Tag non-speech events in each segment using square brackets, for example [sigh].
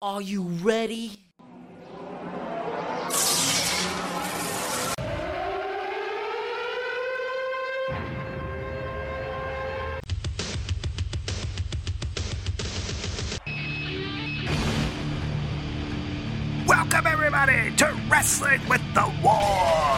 Are you ready? Welcome, everybody, to Wrestling with the War.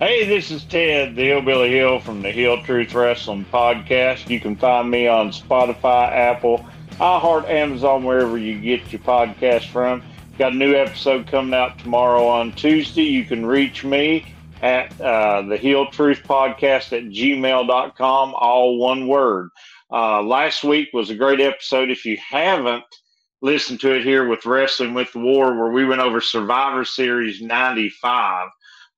Hey, this is Ted, the Hillbilly Heel from the Heel Truth Wrestling Podcast. You can find me on Spotify, Apple, iHeart, Amazon, wherever you get your podcast from. Got a new episode coming out tomorrow on Tuesday. You can reach me at uh, the Heel Truth Podcast at gmail.com, all one word. Uh, last week was a great episode. If you haven't listened to it here with Wrestling with the War, where we went over Survivor Series 95,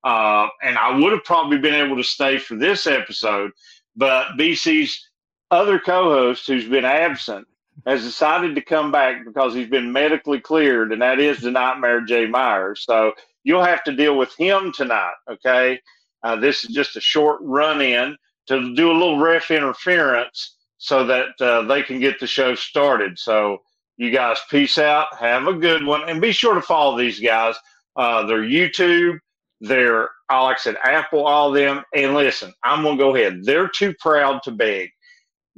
uh, and I would have probably been able to stay for this episode, but BC's other co host, who's been absent, has decided to come back because he's been medically cleared, and that is the Nightmare Jay Myers. So you'll have to deal with him tonight, okay? Uh, this is just a short run in to do a little ref interference so that uh, they can get the show started. So you guys, peace out. Have a good one. And be sure to follow these guys. Uh, their YouTube, their, like I said, Apple, all of them. And listen, I'm going to go ahead. They're too proud to beg.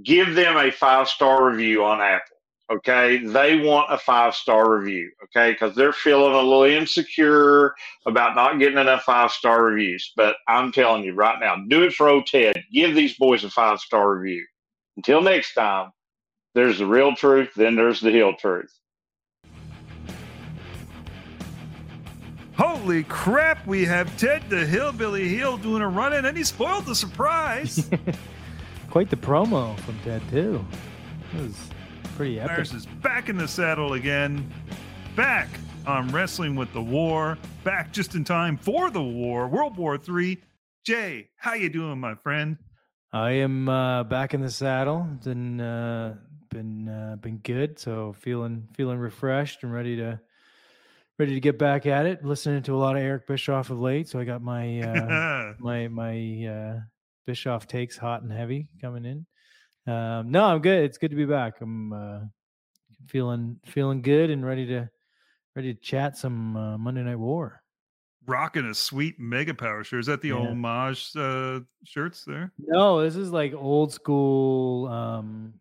Give them a five star review on Apple. Okay. They want a five star review. Okay. Because they're feeling a little insecure about not getting enough five star reviews. But I'm telling you right now, do it for old Ted. Give these boys a five star review. Until next time, there's the real truth, then there's the heel truth. Holy crap, we have Ted the Hillbilly Heel doing a run in, and he spoiled the surprise. [laughs] Quite the promo from Ted too. It was pretty epic. Myers is back in the saddle again, back on Wrestling with the War, back just in time for the war, World War Three. Jay, how you doing, my friend? I am uh, back in the saddle. Been uh, been uh, been good. So feeling feeling refreshed and ready to ready to get back at it. Listening to a lot of Eric Bischoff of late. So I got my [laughs] uh, my my uh, Bischoff takes hot and heavy coming in. Um, no, I'm good. It's good to be back. I'm uh, feeling feeling good and ready to ready to chat some uh, Monday Night War. Rocking a sweet Mega Power shirt. Is that the Yeah. homage uh, shirts there? No, this is like old school um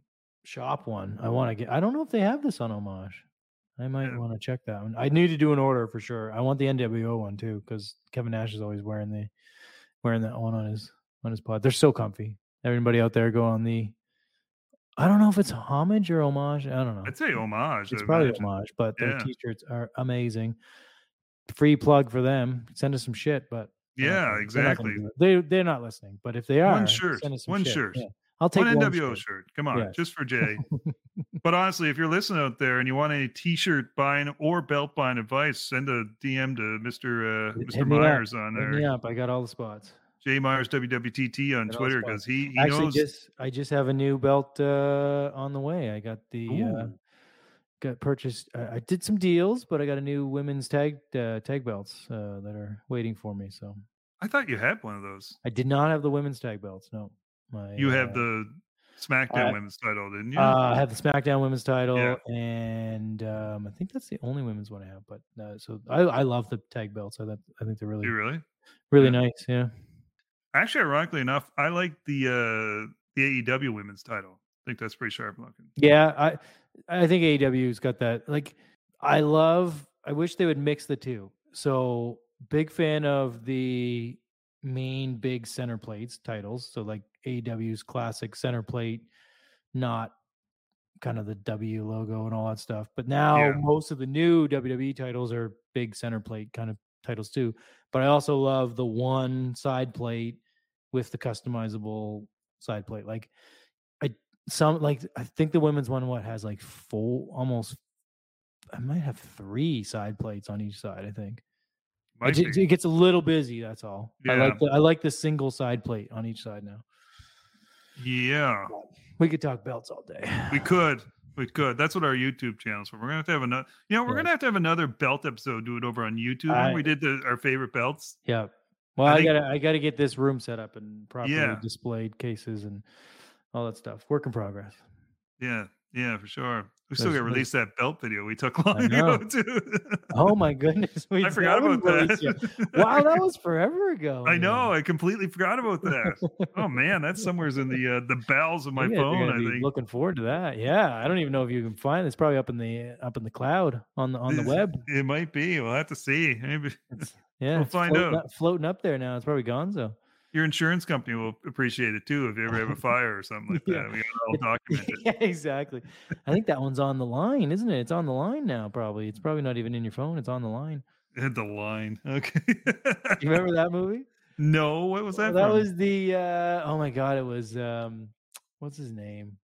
shop one. I want to get I don't know if they have this on homage. I might Yeah. want to check that one. I need to do an order for sure. I want the NWO one too because Kevin Nash is always wearing the wearing that one on his on his pod. They're so comfy. Everybody out there go on the I don't know if it's homage or homage. I don't know. I'd say homage. It's I probably imagine. homage, but their Yeah. t-shirts are amazing. Free plug for them. Send us some shit, but Yeah, gonna- they're exactly. They they're not listening, but if they are, One shirt, send us some one shirt. Yeah. I'll take One NWO shirt. shirt. Come on, just for Jay. [laughs] but honestly, if you're listening out there and you want any T-shirt buying or belt buying advice, send a DM to Mister uh, Mister me up. Myers on Hit me there. up. I got all the spots. Jay Myers WWTT on Twitter because he, he Actually, knows. just I just have a new belt uh, on the way. I got the uh, got purchased. I, I did some deals, but I got a new women's tag uh, tag belts uh, that are waiting for me. So I thought you had one of those. I did not have the women's tag belts. No, my You have uh, the SmackDown I- Women's title, didn't you? Uh, I have the SmackDown Women's title, Yeah. and um, I think that's the only women's one I have. But uh, so I, I love the tag belts. I, think- I think they're really you really? really Yeah. nice. Yeah. Actually, ironically enough, I like the uh the AEW Women's title. I think that's pretty sharp looking. Yeah, I I think AEW's got that. Like, I love. I wish they would mix the two. So big fan of the main big center plates titles. So like AEW's classic center plate, not kind of the W logo and all that stuff. But now Yeah. most of the new WWE titles are big center plate kind of titles too. But I also love the one side plate with the customizable side plate. Like I some like I think the women's one what has like four almost I might have three side plates on each side, I think. It, Might ju- be. it gets a little busy, that's all. I like Yeah. the I like the single side plate on each side now. Yeah, We could talk belts all day. we could. We could. That's what our YouTube channel's for. We're gonna have to have another. You know, we're Yeah. gonna have to have another belt episode. Do it over on YouTube. when I- we did the, our favorite belts. Yeah. Well, I I, think- gotta I gotta get this room set up and properly Yeah. displayed cases and all that stuff. Work in progress. Yeah, yeah, for sure. We still got to release that belt video we took [laughs] long ago too. Oh my goodness. We I forgot about that. Wow, that was forever ago. I man. know. I completely forgot about that. Oh man, that's somewhere's in the uh, the bowels of my are phone. I think. looking forward to that. Yeah, I don't even know if you can find it. It's probably up in the up in the cloud on the on the web. It might be. We'll have to see. Maybe It's, [laughs] yeah, We'll find floating out. Up, floating up there now. It's probably gone. Your insurance company will appreciate it too if you ever have a [laughs] fire or something like Yeah. that. We got [laughs] it all documented. yeah, exactly. I think that one's on the line, isn't it? It's on the line now. Probably. It's probably not even in your phone. It's on the line. At [laughs] the line. Okay. You remember that movie? no, what was that? that from? was the. uh Oh my god! It was. um What's his name?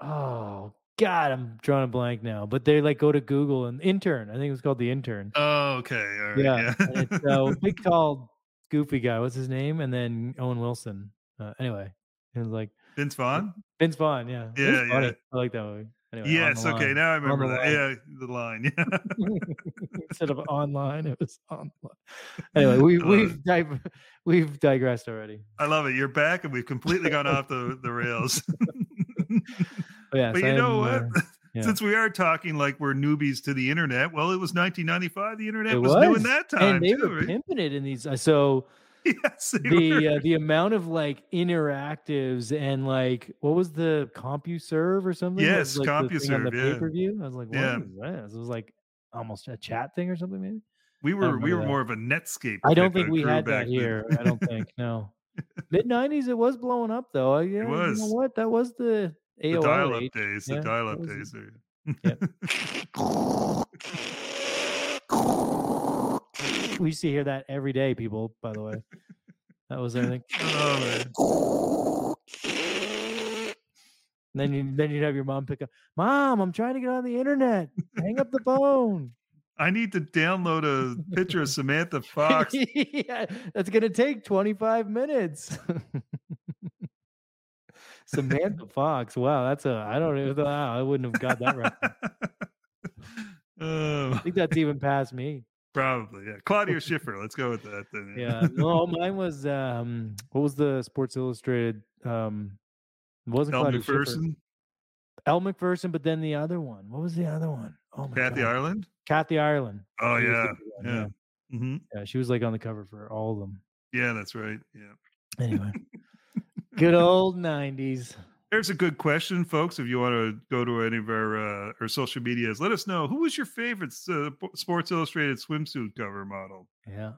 Oh God, I'm drawing a blank now. But they like go to Google and intern. I think it was called the intern. Oh, okay. All right. yeah, Yeah. and it's uh, big tall goofy guy. What's his name? And then Owen Wilson. Uh, anyway, it was like Vince Vaughn. Vince Vaughn. Yeah, Yeah, yeah. I like that movie. Anyway, Yes. Okay. line. Now I remember that. line. Yeah, the line. Yeah. [laughs] Instead of online, it was online. Anyway, [laughs] we, love we've dig- [laughs] we've digressed already. I love it. You're back, and we've completely gone off the the rails. But yes, but you I know am, what? uh, yeah. Since we are talking like we're newbies to the internet, well, it was 1995. The internet It was, new in that time and they too. were right? pimping it in these. Uh, so [laughs] yes, the uh, the amount of like interactives and like what was the CompuServe or something? Yes, was, like, the on the CompuServe, yeah. pay per view. I was like, what is Yeah. this? It was like almost a chat thing or something, maybe. we were we were that. more of a Netscape. I don't think we had that here. I don't think no. [laughs] Mid nineties, it was blowing up though. I- Yeah, You was. know what? That was the the AOL dial-up age. days. Yeah, The dial-up days. There. [laughs] We used to hear that every day, people. By the way, that was I think. oh then you then you'd have your mom pick up, Mom, I'm trying to get on the internet. Hang up the phone. [laughs] I need to download a picture of Samantha [laughs] Fox. yeah, that's gonna take 25 minutes. Samantha Fox. Wow, that's a I don't know. Wow, I wouldn't have got that right. [laughs] I Oh, think that's even past me. probably, yeah. Claudia Schiffer. Let's go with that then. Yeah. No, mine was um what was the Sports Illustrated um it wasn't Elle Claudia Schiffer. Macpherson, Elle Macpherson, but then the other one. What was the other one? Oh my Kathy God. Ireland. Kathy Ireland. Oh She was the yeah, one, yeah, hmm Yeah, she was like on the cover for all of them. yeah. That's right. Yeah. Anyway. [laughs] good old 90s. There's a good question, folks. If you want to go to any of our uh, our social medias, let us know who was your favorite uh, Sports Illustrated swimsuit cover model. Yeah.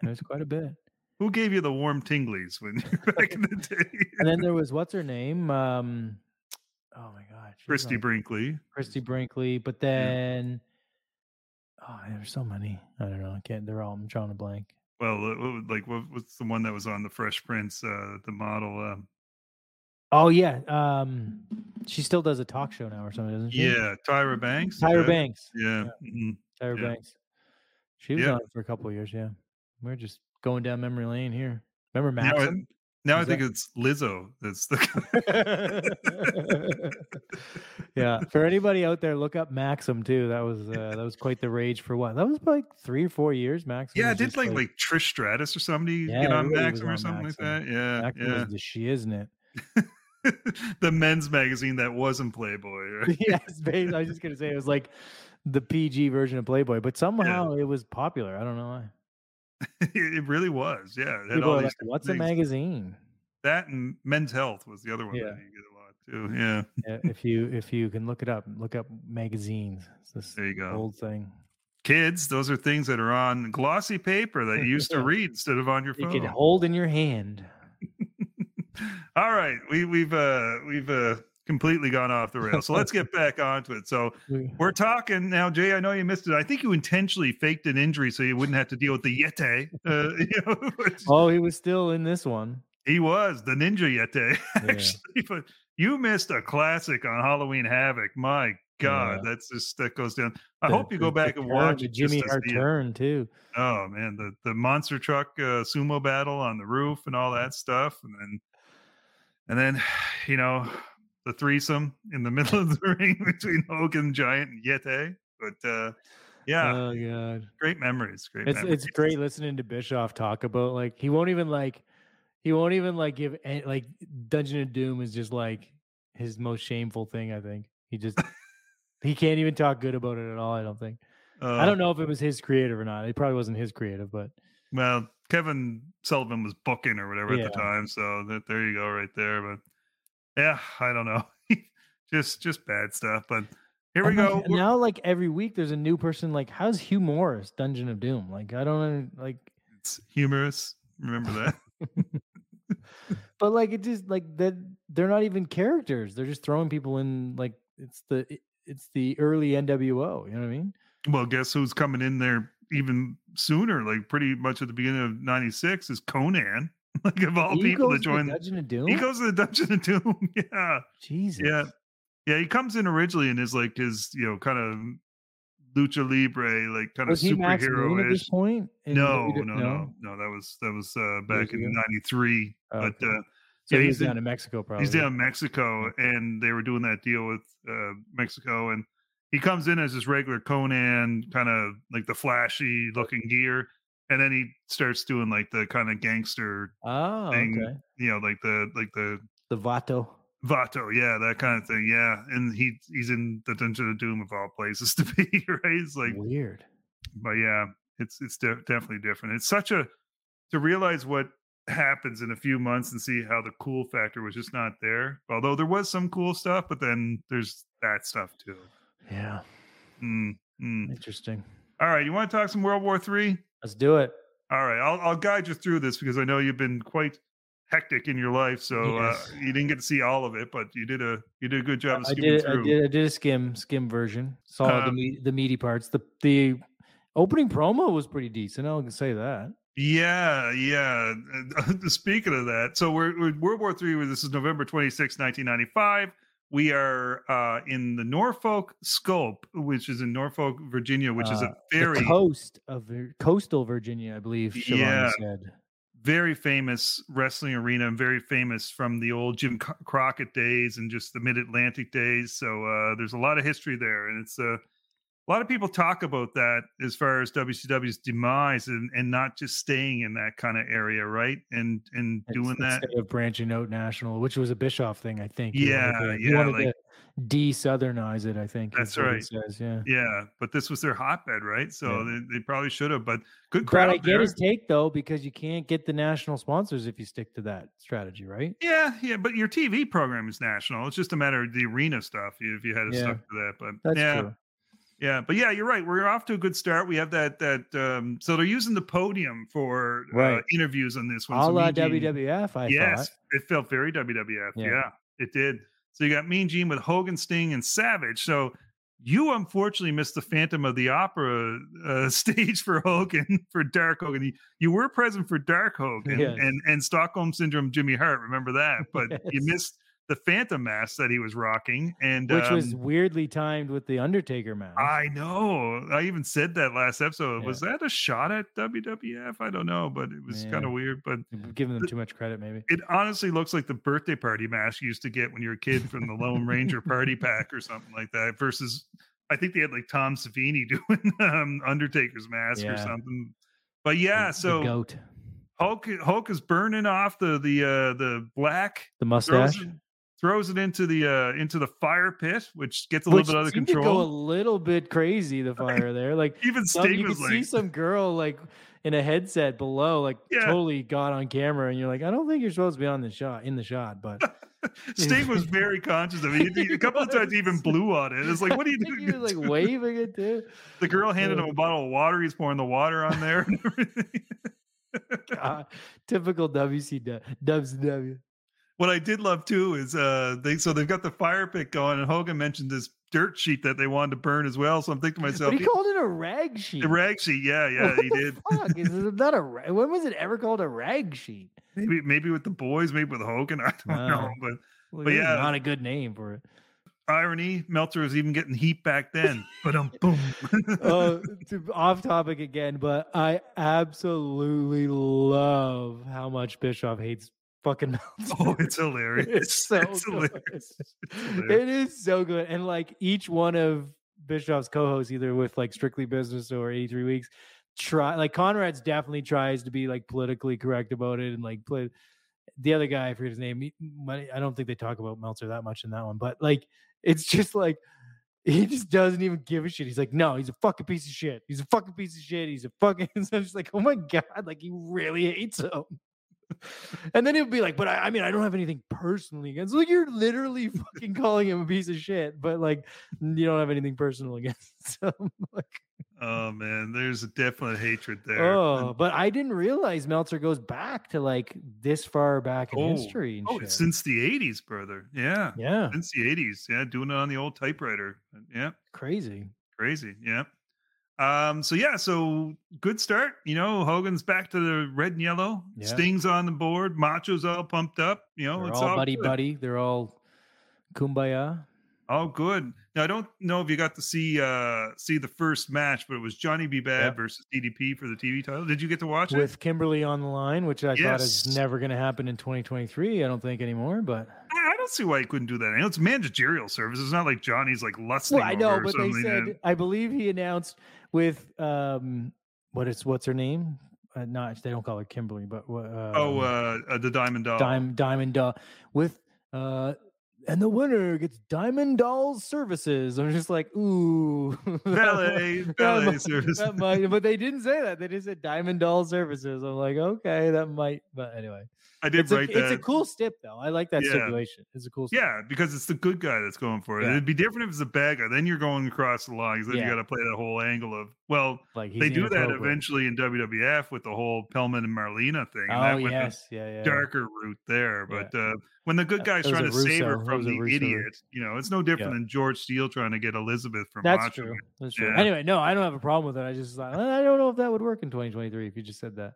There's quite a bit. Who gave you the warm tinglies when back in the day? [laughs] And then there was what's her name? Um oh my god. Christie on- Brinkley. Christie Brinkley. But then oh there's so many. I don't know. I can't they're all I'm drawing a blank. Well, like what, what's the one that was on the Fresh Prince? Uh, the model. Um, Oh yeah. Um she still does a talk show now or something, doesn't she? yeah, Tyra Banks. Tyra that- Banks. Yeah. mhm. Tyra Yeah. Banks. She was Yeah. on it for a couple of years, yeah. We're just going down memory lane here. Remember Now, I, I Is think it's Lizzo. That's the. [laughs] [laughs] yeah. For anybody out there, look up Maxim too. That was uh, that was quite the rage for what? That was like three or four years. Maxim. yeah, was did like like Trish Stratus or somebody Yeah, get on Maxim or something Maxim. like that? Yeah, Maxim yeah. the she, isn't it? [laughs] the men's magazine that wasn't Playboy. Right? yes, babe. I was just gonna say it was like the PG version of Playboy, but somehow it was popular. I don't know why. [laughs] it really was. Yeah, it had People all are like, "What's a magazine?" That and Men's Health was the other one Yeah. that you get a lot too. Yeah, Yeah, if you if you can look it up, look up magazines. It's this there you go. old thing. Kids, those are things that are on glossy paper that you used to [laughs] read instead of on your phone. You can hold in your hand. [laughs] All right, we, we've uh, we've uh, completely gone off the rails. So let's get back onto it. So [laughs] We- we're talking now, Jay. I know you missed it. I think you intentionally faked an injury so you wouldn't have to deal with the Yeti. Uh, [laughs] you know, which- Oh, he was still in this one. he was the Ninja Yeti, [laughs] Yeah. actually. But you missed a classic on Halloween Havoc. My God, Yeah. that's just that goes down. I The- hope you go the- back the and turn, watch the it Jimmy to it. turn too. Oh man, the the monster truck uh, sumo battle on the roof and all that stuff, and then and then [sighs] you know the threesome in the [laughs] middle of the ring between Hogan, Giant, and Yeti. But uh, yeah, Oh god. great memories. Great. It's memories. it's great listening to Bischoff talk about like he won't even like he won't even like give any, like Dungeon of Doom is just like his most shameful thing. I think he just [laughs] he can't even talk good about it at all. I don't think. I Uh, don't know if it was his creative or not. It probably wasn't his creative, but Well, Kevin Sullivan was booking or whatever at the time, so that there you go, right there. But yeah, I don't know, [laughs] just just bad stuff. But here we like, go. Now, like every week, there's a new person. Like, how's Hugh Morris Dungeon of Doom? Like, I don't know, like, It's humorous. Remember that? [laughs] but like it just like that. They're not even characters. They're just throwing people in. Like, it's the it's the early NWO. You know what I mean? well, guess who's coming in there even sooner? Like pretty much at the beginning of '96 is Konnan. [laughs] like of all He people to join, Dungeon of Doom. he goes to the Dungeon of Doom. [laughs] yeah, Jesus. yeah, yeah. He comes in originally and is like his, you know, kind of lucha libre, like kind Was of Moon at superhero this ish. point? in No, no, no, no. That was that was uh, back in '93. Oh, but okay. uh, So yeah, he he's was down in- in Mexico, probably. he's down in Mexico, and they were doing that deal with uh, Mexico, and he comes in as his regular Konnan, kind of like the flashy looking gear, and then he starts doing like the kind of gangster, Oh, thing. okay. you know, like the like the The Vato. Vato, yeah, that kind of thing, yeah. And he he's in the Dungeon of Doom of all places [laughs] to be, right? It's like Weird. but yeah, it's it's de- definitely different. It's such a to realize what happens in a few months and see how the cool factor was just not there. Although there was some cool stuff, but then there's that stuff too. Yeah. Mm, mm. Interesting. All right, you want to talk some World War Three? Let's do it. All right, I'll I'll guide you through this because I know you've been quite hectic in your life, so Yes. uh, you didn't get to see all of it, but you did a you did a good job of I skimming did, I did. I did a skim skim version. Saw the Um, meat, the meaty parts. The the opening promo was pretty decent. I'll say that. Yeah, yeah. Uh, [laughs] Speaking of that, so we're, we're World War Three. This is November 26, 1995. We are uh, in the Norfolk Scope, which is in Norfolk, Virginia, which is Uh, a very, the coast of coastal Virginia, I believe. Siobhan Yeah. said. very famous wrestling arena, and very famous from the old Jim Crockett days and just the Mid Atlantic days. So uh, there's a lot of history there, and it's uh, a lot of people talk about that as far as WCW's demise and, and not just staying in that kind of area, right? And and It's- doing that. instead of branching out national, which was a Bischoff thing, I think. Yeah, to, he yeah, like- de-southernize it. I think That's right. Says yeah. Yeah, but this was their hotbed, right? So Yeah. they, they probably should have. But good But crowd I get there. his take though, because you can't get the national sponsors if you stick to that strategy, right? Yeah, yeah, but your TV program is national. It's just a matter of the arena stuff. If you had to Yeah. stuck to that, but That's yeah, true. Yeah, but yeah, you're right. We're off to a good start. We have that that um so they're using the podium for uh, interviews on this one. A So Gene- WWF, I yes, thought. it felt very WWF. Yeah. Yeah. it did. So you got Mean Gene with Hogan, Sting, and Savage. So you unfortunately missed the Phantom of the Opera uh, [laughs] stage for Hogan for Dark Hogan. You, were present for Dark [laughs] Hogan Yes. and and Stockholm Syndrome Jimmy Hart. Remember that, but you [laughs] missed the Phantom mask that he was rocking, and Which was um, weirdly timed with the Undertaker mask. I know. I even said that last episode. Yeah. Was that a shot at WWF? I don't know, but it was kind of weird. But giving them too much credit, maybe. it honestly looks like the birthday party mask you used to get when you were a kid from the Lone Ranger party [laughs] pack or something like that. Versus, I think they had like Tom Savini [laughs] doing um, Undertaker's mask or something. But yeah, the so goat, Hulk Hulk is burning off the the uh, the black, the mustache, throws it into the uh, into the fire pit, which gets a which little bit out of control. go a little bit crazy. The [laughs] fire there, like Even some, you was could see some girl like in a headset below, like Yeah. totally got on camera, and you're like, I don't think you're supposed to be on the shot in the shot, but [laughs] Sting was very conscious of it. He- he- a [laughs] couple of times he even blew on it. It's like, what are you doing? he was like waving it too. the girl handed him a bottle of water. He's pouring the water on there and everything. God, typical WCW. What I did love too is uh they so they've got the fire pit going, and Hogan mentioned this dirt sheet that they wanted to burn as well. So I'm thinking to myself, But he called it a rag sheet. the rag sheet, yeah, yeah, What he did. Fuck, is [laughs] it not a ra- when was it ever called a rag sheet? Maybe maybe with the boys, maybe with Hogan. [laughs] I don't Wow. know, but Well, But yeah. not a good name for it. irony, Meltzer was even getting heat back then. But um, boom. [laughs] uh, off topic again, but I absolutely love how much Bischoff hates fucking [laughs] Meltzer. Oh, it's hilarious. It's so It's good. hilarious. [laughs] It's hilarious. It is so good. And like each one of Bischoff's co-hosts, either with like Strictly Business or 83 Weeks, try like Conrad's definitely tries to be like politically correct about it and like play the other guy, I forget his name. he- I don't think they talk about Meltzer that much in that one, but like it's just like he just doesn't even give a shit. He's like, no, he's a fucking piece of shit. He's a fucking piece of shit. He's a fucking. [laughs] So I'm just like, oh my god, like he really hates him. [laughs] And then he'll be like, but I, I mean, I don't have anything personally against. Like you're literally [laughs] fucking calling him a piece of shit, but like you don't have anything personal [laughs] against him. like, Oh man, there's a definite hatred there. oh, And- but I didn't realize Meltzer goes back to like this far back in Oh, history and oh, shit. it's since the '80s, brother. Yeah, yeah, since the '80s. Yeah, doing it on the old typewriter. Yeah, crazy. crazy. Yeah. Um. So yeah. So good start. You know, Hogan's back to the red and yellow. Yeah. Sting's on the board. Macho's all pumped up. You know, They're it's all, all buddy good. buddy. They're all kumbaya. Oh, good. Now I don't know if you got to see uh see the first match, but it was Johnny B. Bad versus DDP for the TV title. Did you get to watch it? with Kimberly on the line, which I thought is never going to happen in 2023. I don't think anymore, but I don't see why he couldn't do that. I know it's managerial service. It's not like Johnny's like lusting well, I know, over but they said. I believe he announced with um what is what's her name? Uh, not they don't call her Kimberly, but what? Uh, oh, uh, the Diamond Doll. Dime Diamond Doll with uh. And the winner gets Diamond Dolls Services. I'm just like, ooh, [laughs] that Valet, might- valet service. that might- but they [laughs] didn't say that. They just said Diamond Doll Services. I'm like, okay, that might. But anyway, I did it's a, write it's a cool stip though. I like that Yeah. stipulation. It's a cool. Stip. yeah, because it's the good guy that's going for it. Yeah. It'd be different if it's a bad guy. Then you're going across the line. 'cause Then Yeah. you got to play that whole angle of well, like they do that eventually in WWF with the whole Pillman and Marlena thing. And that Oh yes, yeah, yeah. darker route there. Uh, But uh, when the good Uh, guy's trying to save her from the Russo idiot, you know, it's no different than George Steele trying to get Elizabeth from That's Macho true. That's true. Anyway, no, I don't have a problem with it. I just thought I don't know if that would work in 2023 if you just said that.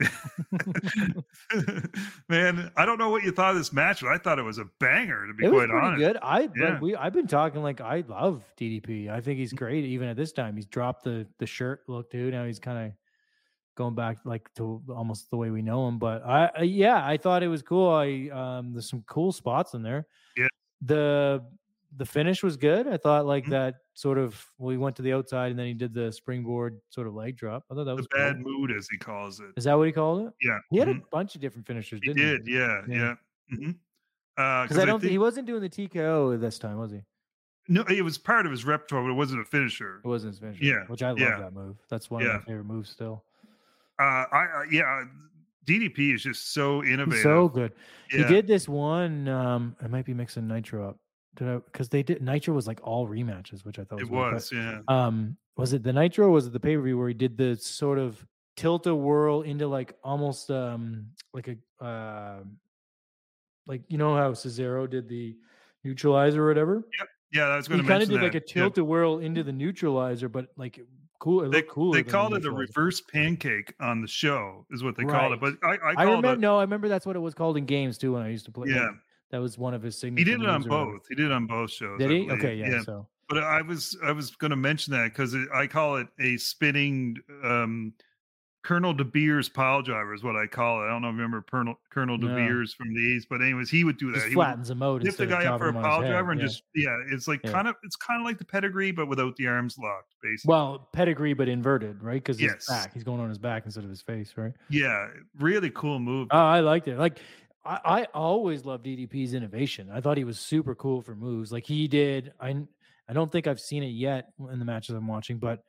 [laughs] [laughs] Man, I don't know what you thought of this match, but I thought it was a banger. To be it was quite honest, good. I Yeah. like, we I've been talking like I love DDP. I think he's great even at this time. He's dropped the the shirt look too. Now he's kind of going back like to almost the way we know him. But I, yeah, I thought it was cool. I um there's some cool spots in there. Yeah. The the finish was good. I thought like Mhm. that sort of well, he went to the outside and then he did the springboard sort of leg drop. I thought that the was bad cool. mood, as he calls it. Is that what he called it? Yeah, He had mhm. a bunch of different finishers, he did. Yeah, Yeah. yeah. hmm Uh, Because I don't think he wasn't doing the TKO this time, was he? No, it was part of his repertoire, but it wasn't a finisher. It wasn't his finisher. Yeah, which I love yeah. that move. That's one of my favorite moves still. Uh, I, I yeah, DDP is just so innovative. He's so good. Yeah. He did this one. Um, I might be mixing Nitro up. Did I? Because they did Nitro was like all rematches, which I thought was It weird, but, was, yeah. Um, was it the Nitro? or Was it the pay per view where he did the sort of tilt a whirl into like almost um like a uh, like you know how Cesaro did the neutralizer or whatever. Yeah, yeah, He going to kind of did like a tilt a whirl into the neutralizer, but like cool. It They, cooler. they the called it a reverse pancake on the show, is what they called it. But I, I I remember. it. No, I remember that's what it was called in games too when I used to play. Yeah, that was one of his signature. he did it on both. He did it on both shows. Did he? Okay, yeah. So But I was I was going to mention that because I call it a spinning um, Colonel De Beers pile driver is what I call it. I don't know if you remember Colonel Colonel De No. Beers from the East, but anyways, he would do that. just He flattens him out. lift the guy up for a dropping him on his pile driver and yeah. just yeah, it's like Yeah. kind of it's kind of like the pedigree, but without the arms locked, basically. well pedigree, but inverted, right? Because Yes. his back, he's going on his back instead of his face, right? yeah, really cool move. Oh, I liked it. Like I, I always loved DDP's innovation. I thought he was super cool for moves. Like he did. I I don't think I've seen it yet in the matches I'm watching, but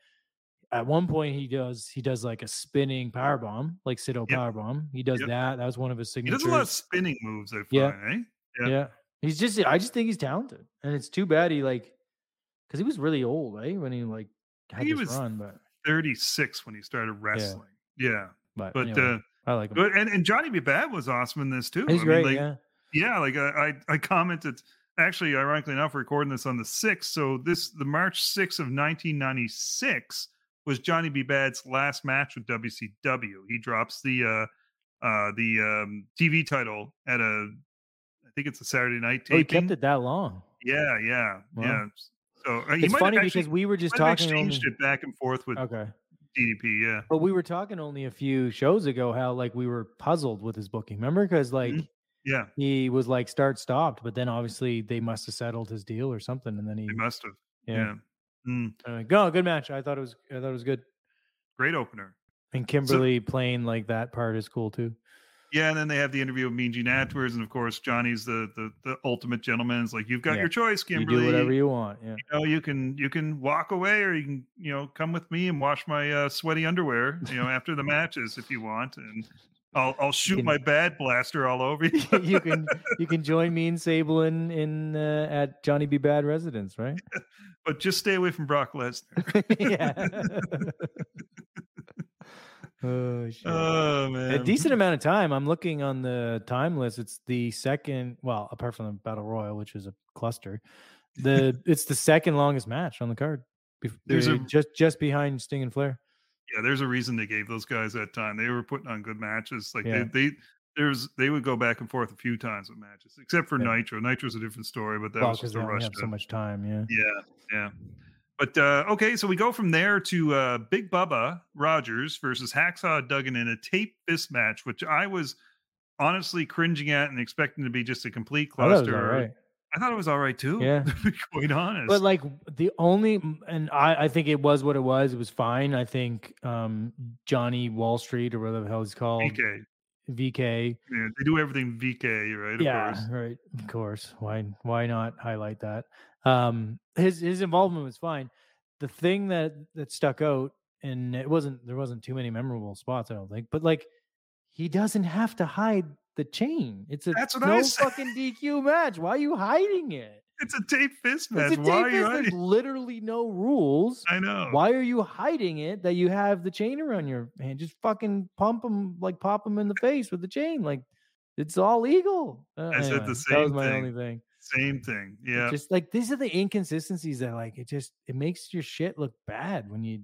at one point he does he does like a spinning power bomb, like Sido Yep. power bomb. He does Yep. that. That was one of his signature he does a lot of spinning moves. I find, Yeah. eh? yeah. yeah. He's just I just think he's talented. And it's too bad he like because he was really old, eh? When he like had He this was run, but 36 when he started wrestling. Yeah, but, but anyway, uh, I like him. but and, and Johnny B. Bad was awesome in this too. He's I mean, great, like, yeah. yeah like I, I i commented actually ironically enough recording this on the 6th so this the march 6th of 1996 was johnny b bad's last match with wcw he drops the uh uh the um tv title at a i think it's a saturday night Oh, he kept it that long. yeah yeah Wow. yeah so uh, It's funny actually- because we were just talking. only- exchanged it back and forth with Okay. DDP, yeah. But we were talking only a few shows ago how like we were puzzled with his booking. Remember? Because like Mhm. Yeah, he was like start stopped, but then obviously they must have settled his deal or something, and then he they must have. yeah. Yeah. Mm, go good match. I thought it was I thought it was good. great opener. And Kimberly playing like that part is cool too. Yeah, and then they have the interview with Mean Gene afterwards, and of course Johnny's the the, the ultimate gentleman. It's like you've got Yeah. your choice, You Kimberly. do whatever you want. Yeah. you know, you can you can walk away, or you can you know come with me and wash my uh, sweaty underwear. You know, after the matches if you want, and I'll I'll shoot can- my bad blaster all over [laughs] you. you can you can join me and Sable in, in uh, at Johnny B. Bad residence, right? [laughs] but just stay away from Brock Lesnar. [laughs] yeah. Oh shit. Oh a decent amount of time. I'm looking on the time list. It's the second, well, apart from the Battle Royal, which is a cluster. The [laughs] it's the second longest match on the card. There's uh, a- just just behind Sting and Flair. yeah, there's a reason they gave those guys that time. They were putting on good matches. Like Yeah. they, they there's they would go back and forth a few times with matches, except for Yeah. Nitro. Nitro's a different story, but that Well, was just a rush. have so much time. Yeah. Yeah, yeah. But uh, okay, so we go from there to uh, Big Bubba Rogers versus Hacksaw Duggan in a tape fist match, which I was honestly cringing at and expecting to be just a complete I thought it was cluster. all right. I thought it was all right too. Yeah. [laughs] to be quite honest. But like the only, and I, I think it was what it was. It was fine. I think um Johnny Wall Street or whatever the hell he's called, VK, VK. yeah, they do everything VK, right? Of yeah, course. right. Of course. Why why not highlight that? Um his his involvement was fine. The thing that that stuck out and it wasn't there wasn't too many memorable spots, I don't think, but like he doesn't have to hide the chain. It's a That's what no I said. fucking DQ match. Why are you hiding it? It's a tape fist match. It's a Why are tape you fist. There's literally no rules. I know. Why are you hiding it that you have the chain around your hand? Just fucking pump him, like pop him in the face with the chain. Like it's all legal. Uh, I said the anyway, That was my thing. only thing. Same thing. Yeah. Just like these are the inconsistencies that like it just it makes your shit look bad when you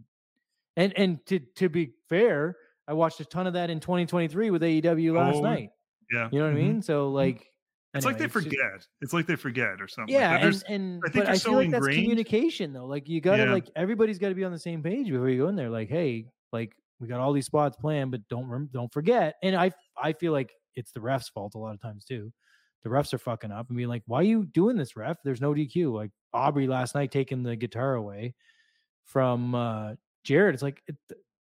and and to to be fair, I watched a ton of that in 2023 with AEW last Oh, night. yeah. You know what Mhm. I mean? So like It's like they just- forget. It's like they forget or something. yeah, like and, and I think but I so feel like that's communication though. Like you gotta Yeah. like everybody's got to be on the same page before you go in there. Like, hey, like we got all these spots planned, but don't don't forget. And I I feel like it's the refs' fault a lot of times too. The refs are fucking up and being like, "Why are you doing this, ref? There's no DQ." Like Aubrey last night taking the guitar away from uh Jarrett. It's like it,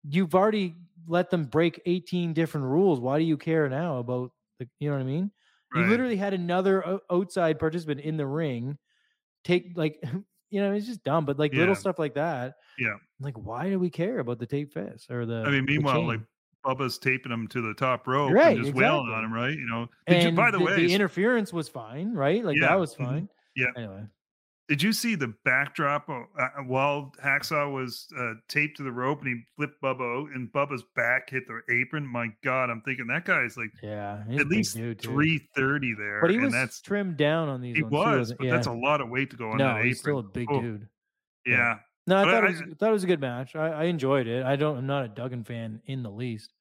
you've already let them break 18 different rules. Why do you care now about the? You know what I mean? You literally had another o- outside participant in the ring take like [laughs] you know it's just dumb but like Yeah. little stuff like that Yeah. like why do we care about the tape fist or the I mean, meanwhile, like? Bubba's taping him to the top rope Right, and just wailing on him, right? You know. Did you, and by the, way, the interference was fine right like Yeah, that was mhm, fine yeah. anyway did you see the backdrop of, uh, while Hacksaw was uh, taped to the rope and he flipped Bubba out and Bubba's back hit the apron? My God, I'm thinking that guy's like yeah at least dude, too. 330 there. but he and was that's trimmed down on these he ones, was, wasn't- but yeah. that's a lot of weight to go on no that apron. he's still a big Oh, dude Yeah. No I thought, I- it was, I thought it was a good match I, I enjoyed it I don't I'm not a Duggan fan in the least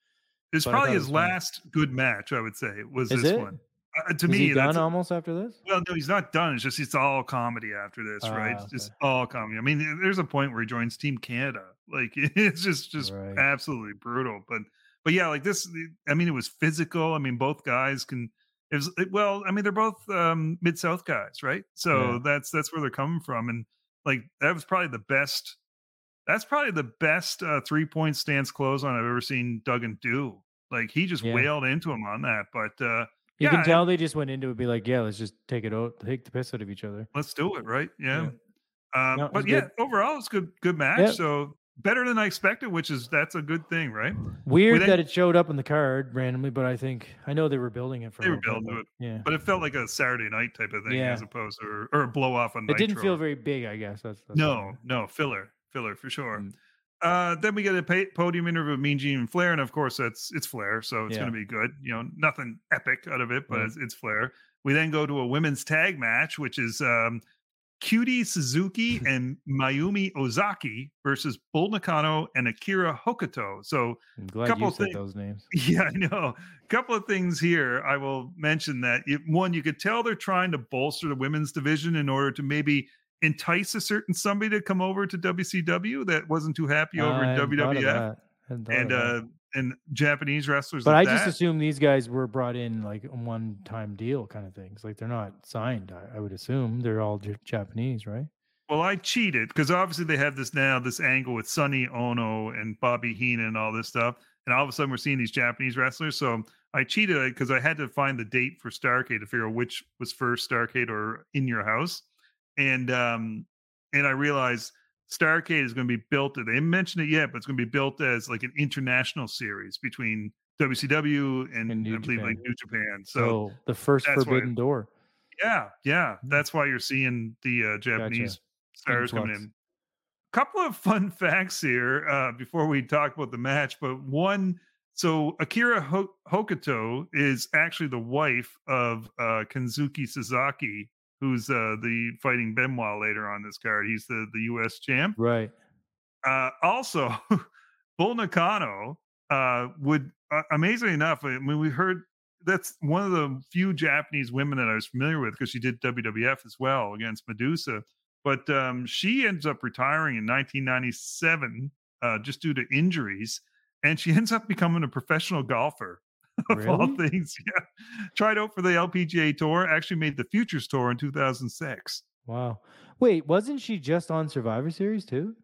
It's probably it his fun. last good match, I would say, was Is this it? one. Uh, to Is me, he done that's almost after this well, no, he's not done. It's just it's all comedy after this, right? Ah, It's just all comedy. I mean, there's a point where he joins Team Canada. Like [laughs] it's just just Right. absolutely brutal. But but yeah, like this. I mean, it was physical. I mean, both guys can. It was well. I mean, they're both um, mid South guys, right? So Yeah. that's that's where they're coming from, and like that was probably the best. That's probably the best uh, three point stance close on I've ever seen Duggan do. Like he just Yeah. wailed into him on that. But uh, You Yeah, can tell they just went into it, be like, yeah, let's just take it out, take the piss out of each other. let's do it, right? Yeah. Yeah. Um, No, but yeah, good. overall it's good good match. So better than I expected, which is that's a good thing, right? Weird that it showed up in the card randomly, but I think I know they were building it for. They were building but Yeah, But it felt like a Saturday night type of thing Yeah. as opposed to or, or a blow off on it didn't feel very big. I guess that's, that's I no, mean. no filler, filler for sure. Mm. Uh, then we get a pa- podium interview with Mean Gene and Flair, and of course that's it's Flair, so it's Yeah. going to be good. You know, nothing epic out of it, but Right. it's, it's Flair. We then go to a women's tag match, which is um, Cutie Suzuki [laughs] and Mayumi Ozaki versus Bull Nakano and Akira Hokuto. So I'm glad couple you said thing- those names. [laughs] yeah, I know. A couple of things here. I will mention that it, one, you could tell they're trying to bolster the women's division in order to maybe entice a certain somebody to come over to WCW that wasn't too happy over I in of WWF that. Hadn't thought of and uh and Japanese wrestlers. but I just that. assume these guys were brought in like on one time deal kind of things. Like they're not signed. I, I would assume they're all J- Japanese, right? Well, I cheated because obviously they have this now, this angle with Sonny Onoo and Bobby Heenan and all this stuff. And all of a sudden we're seeing these Japanese wrestlers. So I cheated because I had to find the date for Starcade to figure out which was first Starcade or In Your House. And um and I realized Starcade is going to be built. They didn't mention it yet, but it's going to be built as like an international series between WCW and, And New I believe like New Japan. So, So the first that's why- forbidden door. yeah, yeah. Mm. That's why you're seeing the uh, Japanese stars coming in. Couple of fun [laughs] facts here uh, before we talk about the match, but one. So Akira Ho- Hokuto is actually the wife of uh, Kensuke Sasaki, who's uh, the fighting Benoit later on this card. He's the the U.S. champ. Right. Uh, also, [laughs] Bull Nakano uh, would, uh, amazingly enough, I mean, we heard that's one of the few Japanese women that I was familiar with because she did WWF as well against Medusa. But um, she ends up retiring in 1997 uh, just due to injuries. And she [laughs] ends up becoming a professional golfer. [laughs] Of all things, yeah. Tried out for the LPGA tour, actually made the Futures Tour in 2006. Wow. Wait, wasn't she just on Survivor Series too?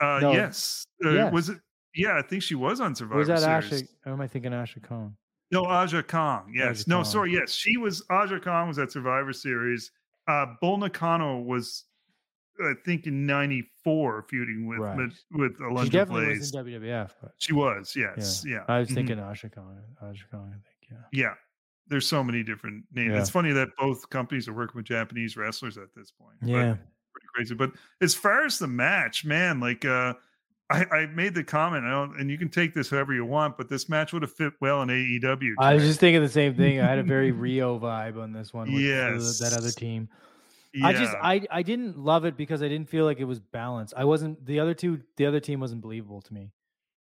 Uh, No, yes. Uh, yes. Was it? Yeah, I think she was on Survivor Or was that Series. Asha? Or am I thinking Asha Khan? No, Aja Kong. Yes. Aja no, Kong. sorry. Yes, she was. Aja Kong was at Survivor Series. Uh, Bull Nakano was, I think, in '94 feuding with Right. with, with She Alundra definitely Blaze. was in WWF. But she was. Yes. Yeah. I was mhm, thinking Asha Khan. Asha Khan, I think. Yeah. Yeah. There's so many different names. Yeah. It's funny that both companies are working with Japanese wrestlers at this point. Yeah. pretty crazy. But as far as the match, man, like uh I, I made the comment, I don't, and you can take this however you want, but this match would have fit well in AEW. I was just thinking the same thing. I had a very [laughs] Riho vibe on this one with the- that other Yes. Team. I just I I didn't love it because I didn't feel like it was balanced. I wasn't the other two the other team wasn't believable to me.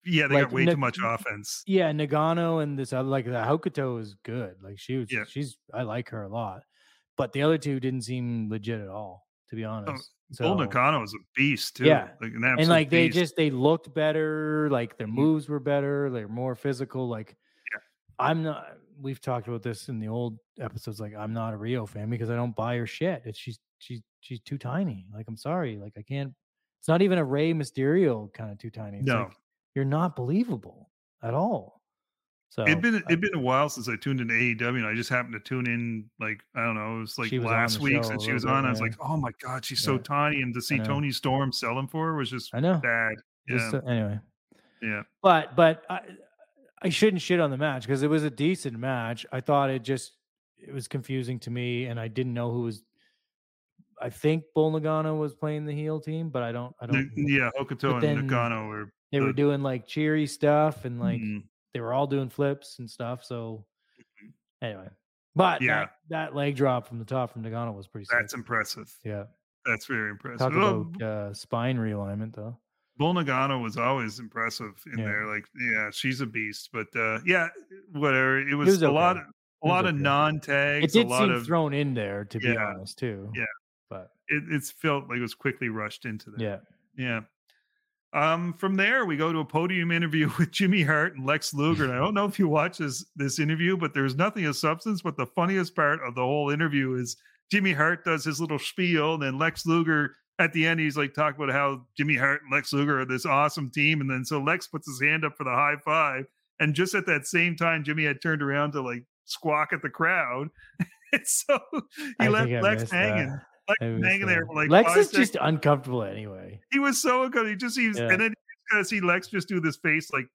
Yeah, they Like, got way too much offense. Yeah, Nakano and this other like the Hokuto is good. Like she was Yeah. she's I like her a lot. But the other two didn't seem legit at all, to be honest. Bull So- Nakano was a beast too. Yeah. like an and like they beast. just they looked better like their Mhm. moves were better they're more physical like Yeah. i'm not we've talked about this in the old episodes like i'm not a riho fan because i don't buy her shit it's she's she's she's too tiny like i'm sorry like i can't it's not even a rey mysterio kind of too tiny it's No. like, you're not believable at all so It'd been it'd been a while since I tuned into AEW, and I just happened to tune in like I don't know, it was like was last week since she was bit, on. I was like, oh my god, she's so tiny, and to see. Toni Storm selling for her was just i know bad. Just, Yeah, uh, anyway yeah. but but I, I shouldn't shit on the match because it was a decent match. I thought it just it was confusing to me, and I didn't know who was. I think Bull Nakano was playing the heel team, but I don't. I don't. yeah, Hokuto and then Nakano were They were doing like cheery stuff, and like mm, they were all doing flips and stuff. So anyway, but Mm-hmm. Yeah. that, that leg drop from the top from Nakano was pretty. Sick. that's impressive. yeah. That's very impressive. Talk Oh, about uh, spine realignment though. Bull Nakano was always impressive in Yeah. there. Like, yeah, she's a beast. But uh yeah, whatever. It was, was a lot of a lot of okay. non tags. It did a lot seem of thrown in there, to be Yeah. honest, too. Yeah. But it, it's felt like it was quickly rushed into there. yeah, Yeah. Um, from there, we go to a podium interview [laughs] with Jimmy Hart and Lex Luger. And I don't know if you watch this this interview, but there's nothing of substance. But the funniest part of the whole interview is Jimmy Hart does his little spiel, and then Lex Luger at the end, he's like talking about how Jimmy Hart and Lex Luger are this awesome team. And then so Lex puts his hand up for the high five. And just at that same time, Jimmy had turned around to like squawk at the crowd. [laughs] and so he I left Lex hanging. that. Lex hanging there for like Lex is seconds just uncomfortable anyway. he was so good. He just he was, Yeah. and then you gotta see Lex just do this face like,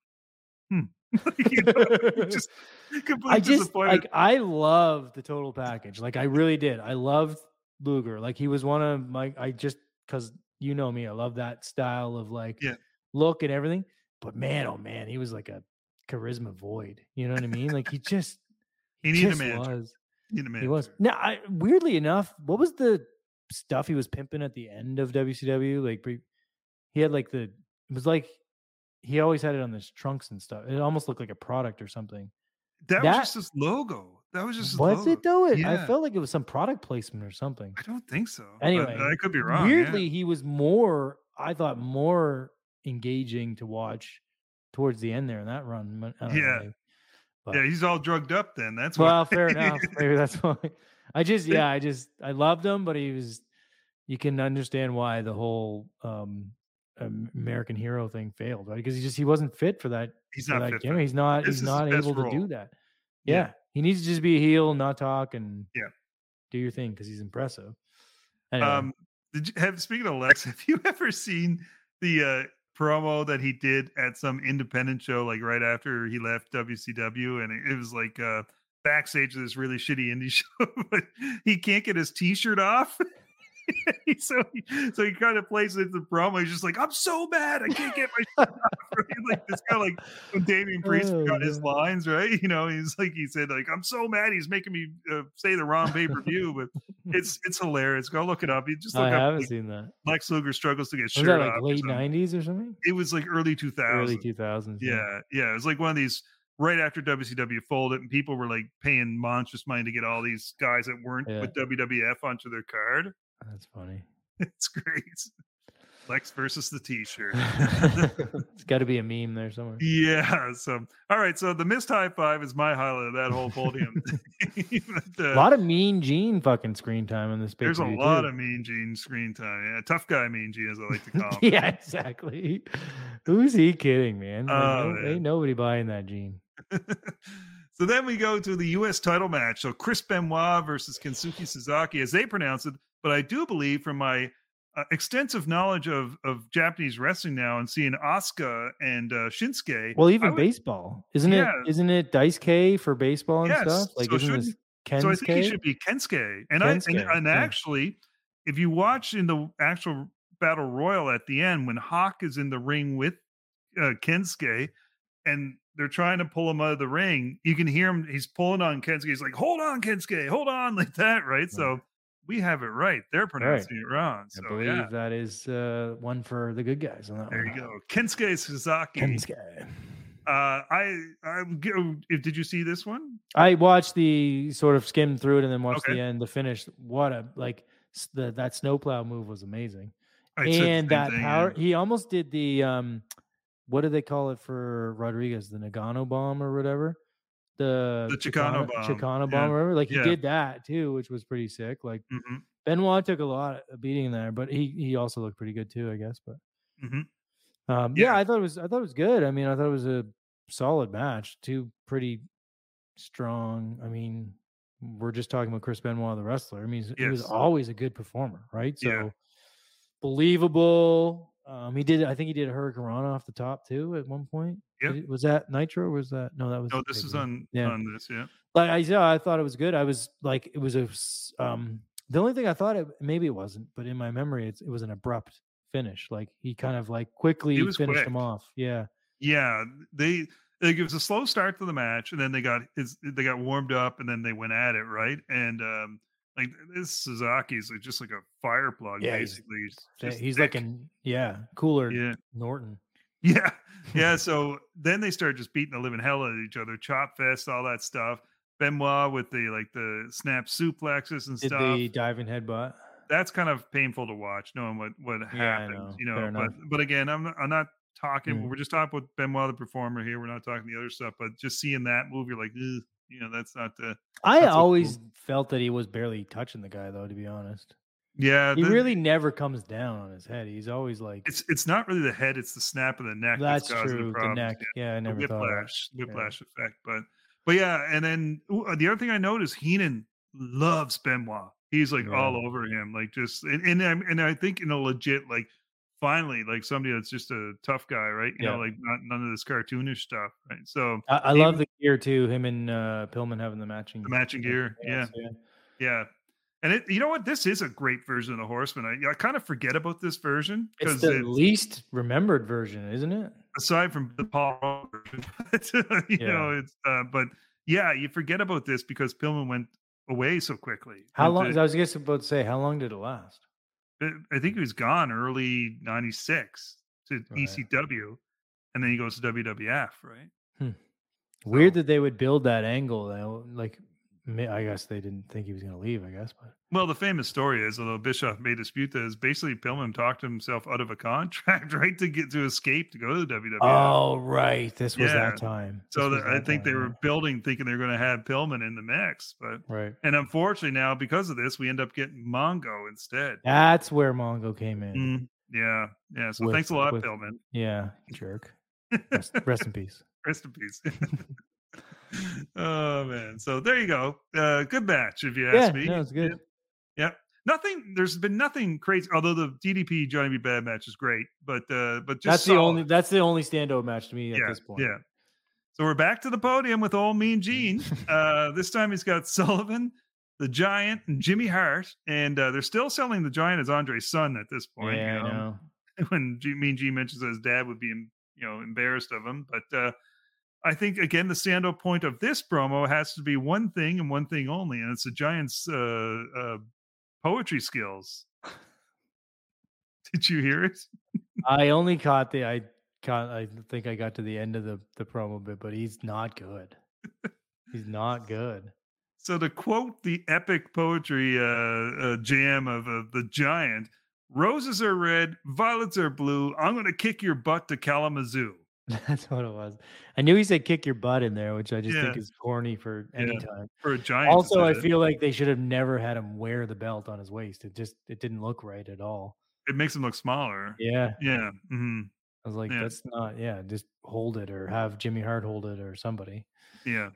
hmm. [laughs] you know, [laughs] just completely I just like I love the total package. Like I really did. I loved Luger. Like he was one of my I just because you know me, I love that style of like Yeah. look and everything. But man, oh man, he was like a charisma void. You know what I mean? Like he just he needed a just was. He needed a man. He was. Now, I, weirdly enough, what was the stuff he was pimping at the end of WCW? Like, pre- he had like the. It was like he always had it on his trunks and stuff. It almost looked like a product or something. That, that- was just his logo. That was just Was it though? It, I felt like it was some product placement or something. I don't think so. Anyway, I could be wrong. yeah. Weirdly, he was more. I thought more engaging to watch towards the end there in that run. don't know, Yeah. yeah, he's all drugged up. Then that's Well, why. fair enough. [laughs] Maybe that's why. I just, yeah, I just, I loved him, but he was. You can understand why the whole um, American hero thing failed, right? Because he just he wasn't fit for that. he's for not that fit. He's not. This he's not able to do that. Yeah. Yeah. He needs to just be a heel, not talk, and Yeah. do your thing because he's impressive. Anyway, Um, did you have speaking of Lex? [laughs] Have you ever seen the uh, promo that he did at some independent show, like right after he left WCW, and it, it was like uh, backstage of this really shitty indie [laughs] show, but he can't get his T-shirt off. [laughs] [laughs] so he, so he kind of plays it the promo. He's just like, "I'm so mad, I can't get my shirt off." [laughs] Right? Like it's kind of like when Damian Priest Oh, got his lines right. You know, he's like he said, like, "I'm so mad, he's making me uh, say the wrong pay per view," but [laughs] it's it's hilarious. Go look it up. You just look I up haven't like, seen that. Lex Luger struggles to get Was shirt that like late nineties or something? It was like early two Early thousand. two thousands. Yeah, yeah. It was like one of these right after WCW folded, and people were like paying monstrous money to get all these guys that weren't Yeah. with WWF onto their card. That's funny. [laughs] It's great. Lex versus the T-shirt. [laughs] it's got to be a meme there somewhere. yeah. So, all right. So the missed high five is my highlight of that whole podium. [laughs] But, uh, A lot of Mean Gene fucking screen time in this there's a lot too. of Mean Gene screen time. Yeah, tough guy Mean Gene, as I like to call him. yeah, exactly. Who's he kidding, man? Like, Oh, no- man. ain't nobody buying that Gene. so then we go to the U.S. title match. So Chris Benoit versus Kensuke Sasaki, as they pronounce it. But I do believe, from my uh, extensive knowledge of of Japanese wrestling now, and seeing Asuka and uh, Shinsuke, Well, even would- baseball, isn't Yeah. it? Isn't it Dice K for baseball and Yes, stuff? Like, so isn't this so I think he should be Kensuke. And I and, and yeah. actually, if you watch in the actual battle royal at the end, when Hawk is in the ring with uh, Kensuke, and they're trying to pull him out of the ring, you can hear him. He's pulling on Kensuke. He's like, "Hold on, Kensuke, hold on," [laughs] like that, right? So we have it right. They're pronouncing it wrong. I believe yeah, that is uh, one for the good guys on that there one. you go, Kensuke Sasaki. Kensuke. Uh, I, I'm did you see this one? I watched the sort of skimmed through it and then watched Okay. the end, the finish. What a like the that snowplow move was amazing. I and that power he almost did the um what do they call it for Rodriguez, the Nagano bomb or whatever? The The Chicano bomb, Chicano bomb or whatever. Like he yeah. did that too, which was pretty sick. Like Mhm, Benoit took a lot of beating there, but he he also looked pretty good too, I guess. But mhm. um yeah, Yeah. I thought it was I thought it was good. I mean, I thought it was a solid match. Two pretty strong. I mean, we're just talking about Chris Benoit, the wrestler. I mean, he's- he was always a good performer, right? So Yeah. believable. Um, he did. I think he did a Hurricane off the top too at one point. He- Was that Nitro? Or was that no? That was. No, this is on Yeah. on this. Yeah. Like I yeah, I thought it was good. I was like, it was a. Um, the only thing I thought it maybe it wasn't, but in my memory, it's, it was an abrupt finish. Like he kind of like quickly was finished quick. him off. Yeah. Yeah, they like it was a slow start to the match, and then they got they got warmed up, and then they went at it right. And um, like this Sasaki's like just like a fire plug, Yeah, basically. He's, Yeah, he's like an yeah cooler yeah, Norton. [laughs] yeah, yeah. So then they start just beating the living hell out of each other, chop fest, all that stuff. Benoit with the like the snap suplexes and Did stuff. the diving headbutt? That's kind of painful to watch, knowing what what I happens. know. You know, Fair but enough. but again, I'm not, I'm not talking. Mm. We're just talking about Benoit, the performer here. We're not talking the other stuff. But just seeing that move, you're like, Ugh, you know, that's not the. I always cool. felt that he was barely touching the guy, though. To be honest, Yeah, he the- really never comes down on his head. He's always like, It's it's not really the head; it's the snap of the neck. "That's causing true." The problems. neck, Yeah, yeah, I the never thought whiplash, whiplash effect. But but yeah, and then uh, the other thing I noticed, Heenan loves Benoit. He's like Yeah. all over him, like just and and, I- and I think in a legit like finally like somebody that's just a tough guy, right? You know, like not none of this cartoonish stuff, right? So I, I love the gear too. Him and uh, Pillman having the matching, the matching gear, yeah, yeah. And it, you know what? This is a great version of the Horseman. I, I kind of forget about this version It's because the least remembered version, isn't it? aside from the Paul version, [laughs] but, you Yeah. know, it's uh, but yeah, you forget about this because Pillman went away so quickly. How long? the- I was just about to say, how long did it last? I think he was gone early '96 to Right. ECW, and then he goes to WWF, right? Hmm. Weird So- that they would build that angle, though. Like I guess they didn't think he was going to leave. I guess, but Well, the famous story is, although Bischoff may dispute this, basically Pillman talked himself out of a [laughs] contract, right, to get to escape to go to the WWE. oh right, this was Yeah. that time. so This was that, I think they time, were building, thinking they're going to have Pillman in the mix, but right. and unfortunately now because of this, we end up getting Mongo instead. That's where Mongo came in. Mm, yeah, yeah. So With- thanks a lot, with- Pillman. Yeah, jerk. Rest, [laughs] rest in peace. Rest in peace. [laughs] oh man. So there you go. Uh, good match, if you ask Yeah, me. no, it's good. Yeah. Nothing. There's been nothing crazy. Although the DDP Johnny B. Bad match is great, but uh, but just That's the only. That's the only standout match to me at this point. Yeah. So we're back to the podium with old Mean Gene. [laughs] uh, this time he's got [laughs] Sullivan, the Giant, and Jimmy Hart, and uh, they're still selling the Giant as Andre's son at this point. yeah, you know. [laughs] when G, Mean Gene mentions that his dad would be, you know, embarrassed of him. But uh, I think again, the standout point of this promo has to be one thing and one thing only, and it's the Giants' uh, uh, poetry skills. [laughs] Did you hear it? I only caught the. I caught. I think I got to the end of the the promo bit, but he's not good. he's not good. So to quote the epic poetry uh, uh, jam of uh, the Giant, roses are red, violets are blue. I'm going to kick your butt to Kalamazoo. [laughs] That's what it was. I knew he said "kick your butt" in there, which I just think is corny for any Yeah. time. For a Giant. Also, I feel like they should have never had him wear the belt on his waist. It just it didn't look right at all. it makes him look smaller. Yeah, Yeah. hmm I was like, Yeah. that's not. Yeah, just hold it or have Jimmy Hart hold it or somebody. Yeah.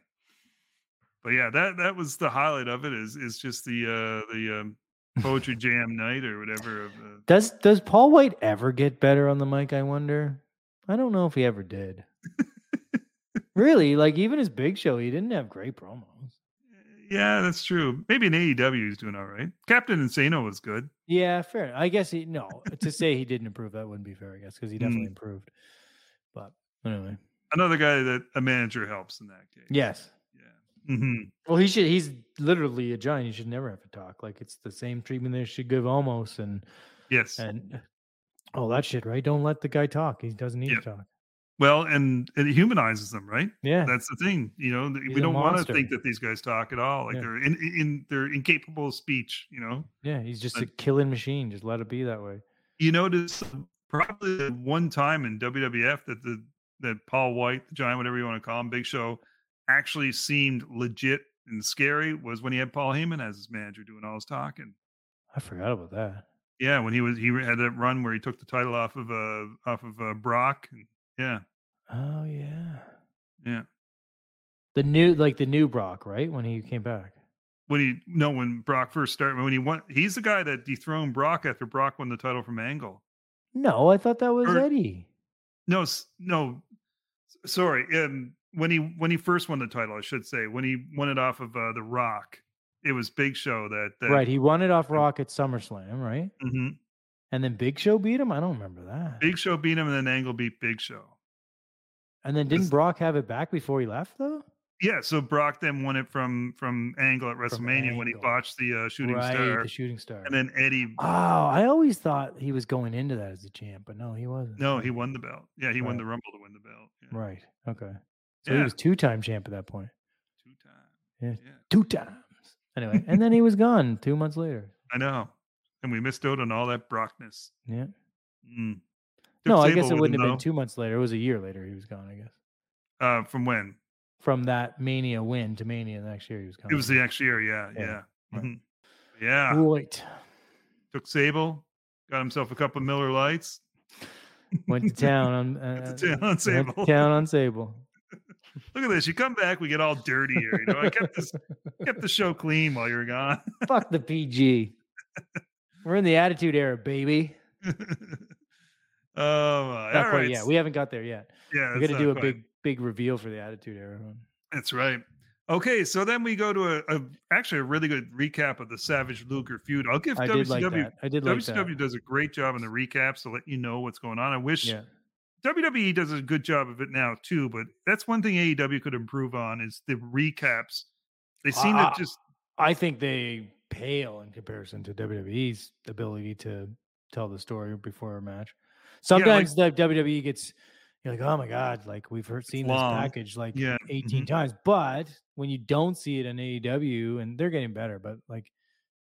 But yeah, that that was the highlight of it. Is is just the uh the um, poetry [laughs] jam night or whatever. Of, uh, Does Does Paul White ever get better on the mic? I wonder. I don't know if he ever did. [laughs] really, like even his Big Show, he didn't have great promos. yeah, that's true. Maybe in AEW he's doing all right. Captain Insano was good. Yeah, fair. I guess he no to say he didn't improve that wouldn't be fair. I guess because he definitely Mm. improved. But anyway, Another guy that a manager helps in that case. yes. Yeah. hmm Well, he should. He's literally a giant. He should never have to talk. Like it's the same treatment they should give almost and Yes. and Oh, all that shit. Right? Don't let the guy talk. He doesn't need Yep. to talk. Well, and it humanizes them, right? Yeah. That's the thing. You know, He's we don't want to think that these guys talk at all. Like Yeah. they're in, in they're incapable of speech. You know. yeah. He's just a killing machine. Just let it be that way. you notice uh, probably the one time in WWF that the that Paul White, the Giant, whatever you want to call him, Big Show, actually seemed legit and scary was when he had Paul Heyman as his manager doing all his talking. I forgot about that. Yeah, when he was he had that run where he took the title off of uh off of uh, Brock. And, yeah, Oh yeah. yeah. The new like the new Brock, right? When he came back. When he no when Brock first started when he won he's the guy that dethroned Brock after Brock won the title from Angle. No, I thought that was Or- Eddie. No, no, sorry. Um, when he when he first won the title, I should say, when he won it off of uh, the Rock, it was Big Show that, that Right. He won it off Rock at SummerSlam, right? mhm. And then Big Show beat him. I don't remember that. Big Show beat him, and then Angle beat Big Show. And then didn't Brock have it back before he left though? Yeah, so Brock then won it from from Angle at WrestleMania when he botched the uh, shooting right, star, the shooting star. and then Eddie. oh, I always thought he was going into that as a champ, but no, he wasn't. no, he won the belt. Yeah, he won the Rumble to win the belt. Yeah, Right. Okay. So he was two time champ at that point. Two time. Yeah. yeah, Two times. Anyway, and then he was gone two months later. I know. And we missed out on all that Brockness. Yeah. Mm. No, I guess it wouldn't him, have been two months later. It was a year later he was gone, I guess. Uh, from when? From that Mania win to Mania the next year he was gone. It was the next year. Yeah, Yeah, yeah, right. mhm. yeah. Right. took Sable, got himself a couple Miller Lights. Went to town on [laughs] uh, to town on went to Sable. town on Sable. Look at this. You come back, we get all dirty here. You know, I kept this kept the show clean while you were gone. [laughs] Fuck the PG. We're in the attitude era, baby. [laughs] oh my! Not quite right. yet. We haven't got there yet. yeah, We're gonna do a quite- big, big reveal for the attitude era one. That's right. Okay, so then we go to a, a actually a really good recap of the Savage Luger feud. I'll give I WCW did like that. I did like WCW that. does a great job in the recaps to let you know what's going on. I wish Yeah. WWE does a good job of it now too, but that's one thing AEW could improve on is the recaps. They seem Ah, to just I think they pale in comparison to WWE's ability to tell the story before a match. Sometimes the WWE gets you're like, oh my god, like we've heard seen long. this package like Yeah, 18 mhm. times. But when you don't see it in AEW, and they're getting better, but like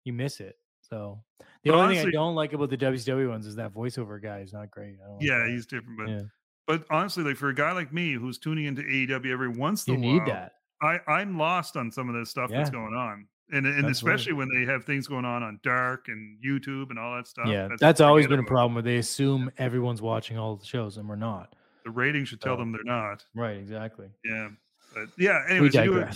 you miss it. So the But only thing I don't like about the WCW ones is that voiceover guy is not great. I don't like Yeah, that. he's different, but yeah. but honestly, like for a guy like me who's tuning into AEW every once in You a need while, that. I I'm lost on some of the stuff that's going on, and and especially when they have things going on on Dark and YouTube and all that stuff. yeah, that's, what I always been a problem where they assume everyone's watching all the shows and we're not. The ratings should tell So- them they're not. Right, exactly. Yeah, but yeah. Anyways, they do, a,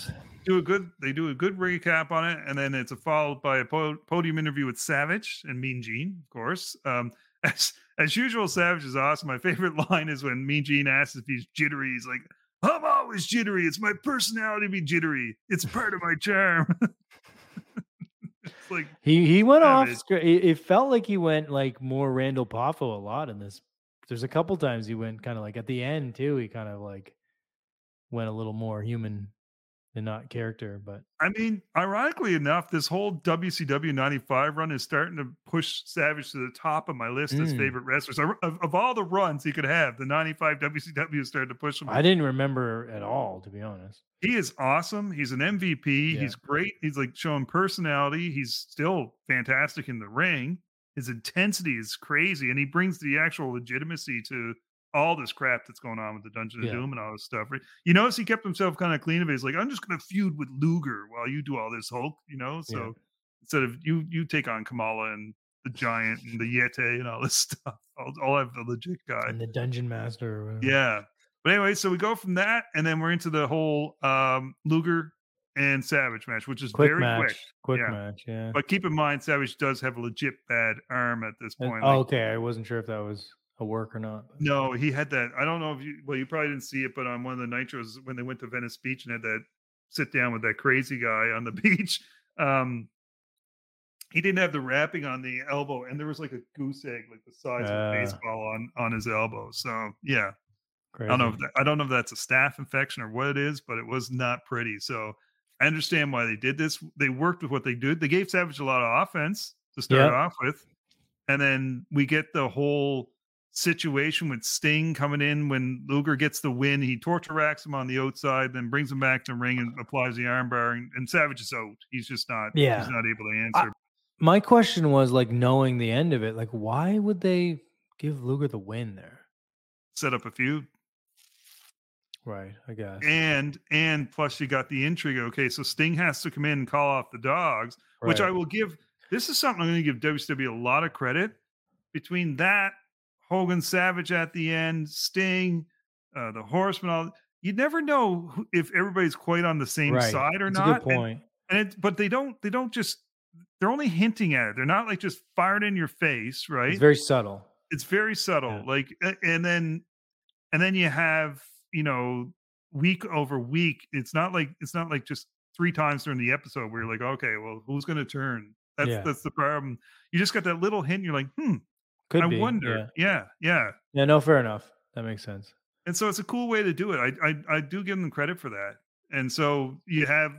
do a good. They do a good recap on it, and then it's a followed by a po- podium interview with Savage and Mean Gene, of course. Um, [laughs] as as usual, Savage is awesome. My favorite [laughs] line is when Mean Gene asks if he's jittery. He's like, "I'm always jittery. It's my personality to be jittery. It's part of my charm." [laughs] like He he went off. Savage. scr- It, it felt like he went like more Randall Poffo a lot in this. There's a couple times he went kind of like at the end too. He kind of like went a little more human and not character. But I mean, ironically enough, this whole WCW 95 run is starting to push Savage to the top of my list as Mm. favorite wrestlers. Of, of- all the runs he could have, the 95 WCW is starting to push him. I didn't remember at all, to be honest. He is awesome. He's an MVP. Yeah. He's great. He's like showing personality. He's still fantastic in the ring. His intensity is crazy, and he brings the actual legitimacy to all this crap that's going on with the Dungeon Yeah. of Doom and all this stuff. You notice he kept himself kind of clean of it. He's like, I'm just going to feud with Luger while you do all this Hulk, you know. So Yeah. instead of you, you take on Kamala and the Giant and the Yeti and all this [laughs] stuff. I'll, I'll have the legit guy. And the dungeon master. Yeah. But anyway, so we go from that, and then we're into the whole um, Luger and Savage match, which is quick very match. quick. Quick yeah. match. Yeah. But keep in mind, Savage does have a legit bad arm at this And- point. oh, like- okay. I wasn't sure if that was a work or not. No, he had that. I don't know if you. Well, you probably didn't see it, but on one of the nitros when they went to Venice Beach and had that sit down with that crazy guy on the [laughs] beach, um, he didn't have the wrapping on the elbow, and there was like a goose egg, like the size of a Ah. baseball, on on his elbow. So yeah, Crazy. I don't know. If that, I don't know if that's a staph infection or what it is, but it was not pretty. So I understand why they did this. They worked with what they did. They gave Savage a lot of offense to start Yep. off with, and then we get the whole situation with Sting coming in when Luger gets the win. He torture racks him on the outside, then brings him back to the ring and applies the armbar, and, and Savage is out. He's just not. Yeah. he's not able to I- answer. My question was like knowing the end of it, like why would they give Luger the win there? Set up a feud. Right, I guess. and and plus you got the intrigue. Okay, so Sting has to come in and call off the dogs, which I will give. This is something I'm going to give WCW a lot of credit. Between that, Hogan Savage at the end, Sting, uh, the Horseman, all you never know who, if everybody's quite on the same right. side or It's not. a good and- point. and it, but they don't they don't just they're only hinting at it. They're not like just fired in your face, right? It's very subtle. it's very subtle Yeah. like and then and then you have you know week over week it's not like it's not like just three times during the episode where you're like okay well who's going to turn that's Yeah. that's the problem you just got that little hint you're like hmm Could i be. wonder Yeah. yeah yeah yeah, no, fair enough. That makes sense. and so it's a cool way to do it i i, I do give them credit for that and so you have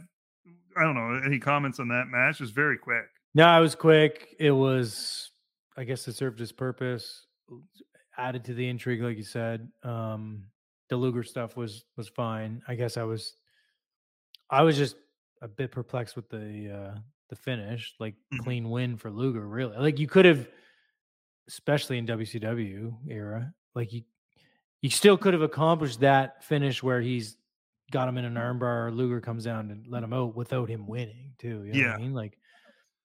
i don't know any comments on that match it's very quick No, it was quick. It was, I guess, it served its purpose. Added to the intrigue, like you said. Um, the Luger stuff was was fine. I guess I was, I was just a bit perplexed with the uh the finish, like Mhm. clean win for Luger. Really, like you could have, especially in WCW era, like you, you still could have accomplished that finish where he's got him in an mm. armbar. or Luger comes down and let him out without him winning too. You know what Yeah. I mean? Like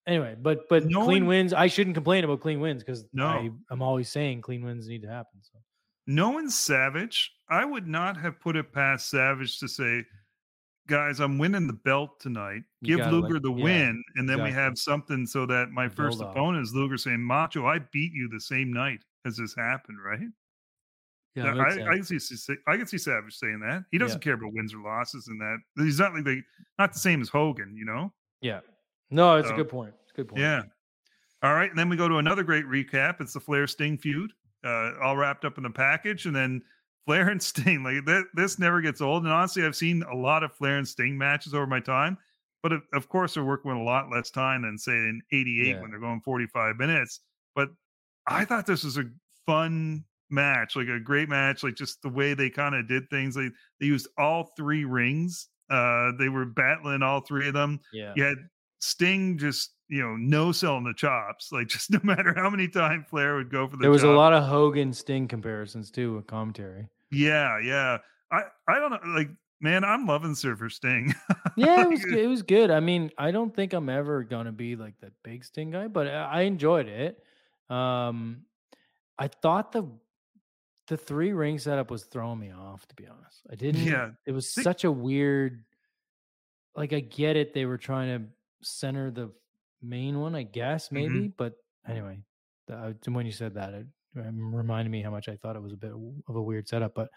anyway, but but No clean one- wins. I shouldn't complain about clean wins because No. I I'm always saying clean wins need to happen. So knowing Savage, I would not have put it past Savage to say, guys, I'm winning the belt tonight. You Give gotta, like- Luger the yeah, win. And then we have something so that my first Build up. opponent is Luger saying, Macho, I beat you the same night as this happened, right? yeah, I, I can see I can see Savage saying that. He doesn't care about wins or losses and that. He's not like the, not the same as Hogan, you know? yeah. No, it's So, a good point. It's a good point. Yeah. All right. And then we go to another great recap. It's the Flair Sting feud, uh, all wrapped up in the package. And then Flair and Sting, like th- this never gets old. And honestly, I've seen a lot of Flair and Sting matches over my time. But of, of course, they're working with a lot less time than, say, in 88 Yeah. when they're going 45 minutes. But I thought this was a fun match, like a great match, like just the way they kind of did things. Like they used all three rings. Uh, they were battling all three of them. Yeah. You had Sting just you know no selling the chops, [laughs] like just no matter how many times Flair would go for the. There was a lot of Hogan Sting comparisons too with commentary. Yeah, yeah. I I don't know. Like, man, I'm loving Surfer Sting. [laughs] Yeah, it was good. it was good. I mean, I don't think I'm ever gonna be like that big Sting guy, but I I enjoyed it. Um, I thought the the three ring setup was throwing me off. To be honest, I didn't. Yeah, it was Sting- such a weird. Like I get it, they were trying to center the main one, I guess Mm-hmm. maybe, but anyway, the, when you said that, it reminded me how much I thought it was a bit of a weird setup. But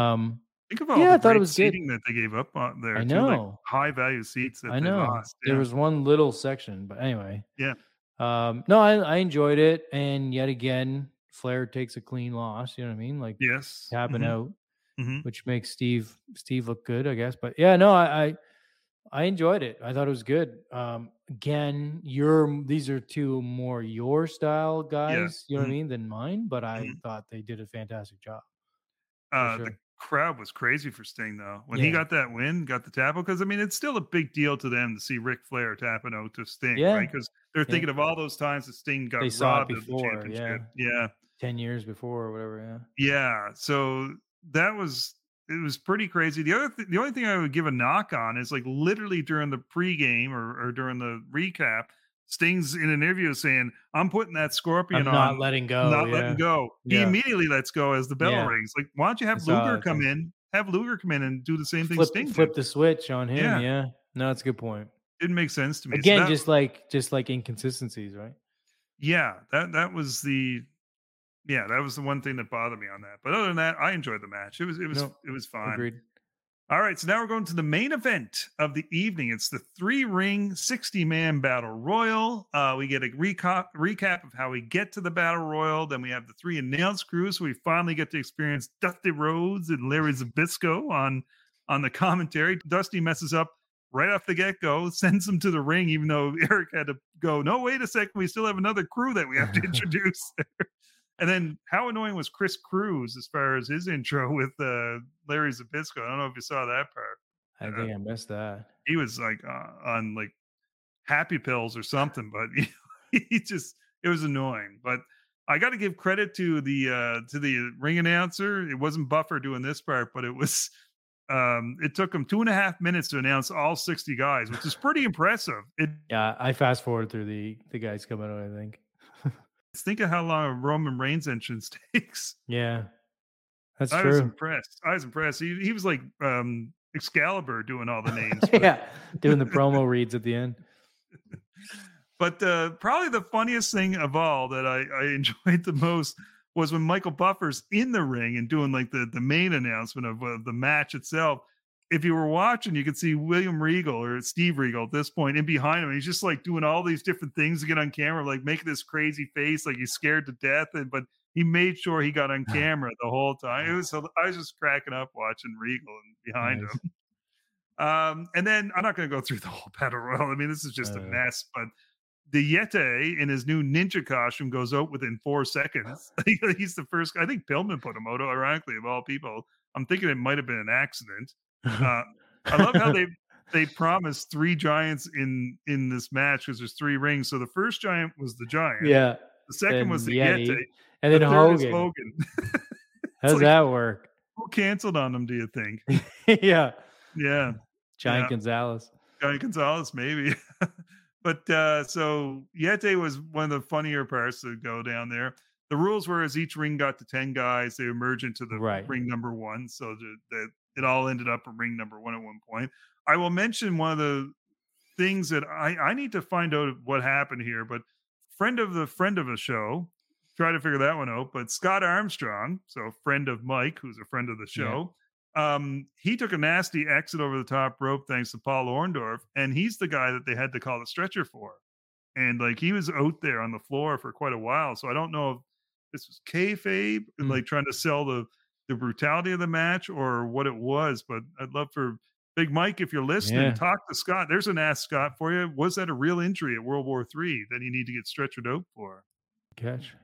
um, Think of all Yeah, I thought it was good. that they gave up on there. I too, like know. high value seats I know lost. there yeah. was one little section, but anyway. Yeah. Um, no, I, I enjoyed it, and yet again, Flair takes a clean loss. You know what I mean? Like yes, tapping mhm, out, mhm. which makes Steve Steve look good, I guess. But yeah, no, I I, I enjoyed it. I thought it was good. Um, again, your these are two more your style guys. You know what I mhm. mean than mine, but I Mhm. thought they did a fantastic job. Uh, sure. The crowd was crazy for Sting though. When he got that win, got the tap because I mean it's still a big deal to them to see Ric Flair tapping out to Sting, Yeah. right? Because they're Yeah. thinking of all those times that Sting got They saw it robbed of the before, yeah. Yeah, Ten years before or whatever. Yeah. yeah. So that was it was pretty crazy. The other th- the only thing I would give a knock on is like literally during the pregame or, or during the recap, Sting's in an interview saying, "I'm putting that scorpion I'm on." not letting go. not yeah. letting go. He Yeah. immediately lets go as the bell Yeah. rings. Like, why don't you have Luger it, come in? Have Luger come in and do the same thing flip, Sting flip did. the switch on him. Yeah. No, that's a good point. Didn't make sense to me. So Again, that- just like just like inconsistencies, right? yeah, that that was the yeah, that was the one thing that bothered me on that. But other than that, I enjoyed the match. It was it was No, it was fine. Agreed. All right, so now we're going to the main event of the evening. It's the three ring, 60 man battle royal. Uh, we get a recap, recap of how we get to the battle royal. Then we have the three announced crews. So we finally get to experience Dusty Rhodes and Larry Zbyszko on, on the commentary. Dusty messes up right off the get go, [laughs] sends him to the ring, even though [laughs] Eric had to go, no, wait a second. We still have another crew that we have to [laughs] introduce. And then how annoying was Chris Cruise as far as his [laughs] intro with uh, Larry Zbyszko? I don't know if you saw that part. I Yeah. think I missed that. He was like uh, on like happy pills or something, but [laughs] he just it was annoying. But I got to give credit to the uh to the ring announcer. It wasn't Buffer doing this part, but it was [laughs] um it took him two and a half minutes to announce all 60 guys, which is pretty impressive. It Yeah, I fast forward through the the guys coming out. I think. Think of how long a Roman Reigns entrance [laughs] takes. Yeah, that's I was impressed. I was impressed. He, he was like um Excalibur doing all the [laughs] names. but- yeah, doing the promo reads at the end. [laughs] But uh, probably the funniest thing of all that I, I enjoyed the most was when Michael Buffer's in the ring and doing like the, the main announcement of uh, the match itself. If you were watching, you could see William Regal or Steve Regal at this point, and behind him, he's just like doing all these different things to get on camera, like making this crazy face, like he's scared to death. And but he made sure he got on camera the whole time. It was I was just cracking up watching Regal and behind Nice. him. Um, and then I'm not going to go through the whole [laughs] battle royal. I mean, this is just a Uh. mess. But the Yeti in his new ninja costume goes out within four seconds. [laughs] He's the first. I think Pillman put him out. Ironically, of all people, I'm thinking it might have been an accident. Uh, I love how they they promised three giants in in this match because there's three rings. So the first giant was the giant. yeah, The second was the Yeti, Yeti. and The then Hogan. Hogan. [laughs] How does like- that work? Who canceled on them? Do you think? [laughs] yeah, Yeah. Giant Yeah. Gonzalez. Guy Gonzalez, maybe. [laughs] but uh so Yeti was one of the funnier parts to go down there. The rules were as each ring got to 10 guys, they emerge into the Right. ring number one. So the, that it all ended up at ring number one at one point. I will mention one of the things that I, I need to find out what happened here, but friend of the friend of a show, try to figure that one out. But Scott Armstrong, so friend of Mike, who's a friend of the Yeah. show, um, he took a nasty exit over the top rope thanks to Paul Orndorff, and he's the guy that they had to call the stretcher for. And like he was out there on the floor for quite a while. So I don't know if this was kayfabe and Mm. like trying to sell the the brutality of the match or what it was. But I'd love for Big Mike, if you're listening, Yeah. talk to Scott. There's an ask Scott for you. Was that a real injury at World War Three that you need to get stretchered out for? Catch.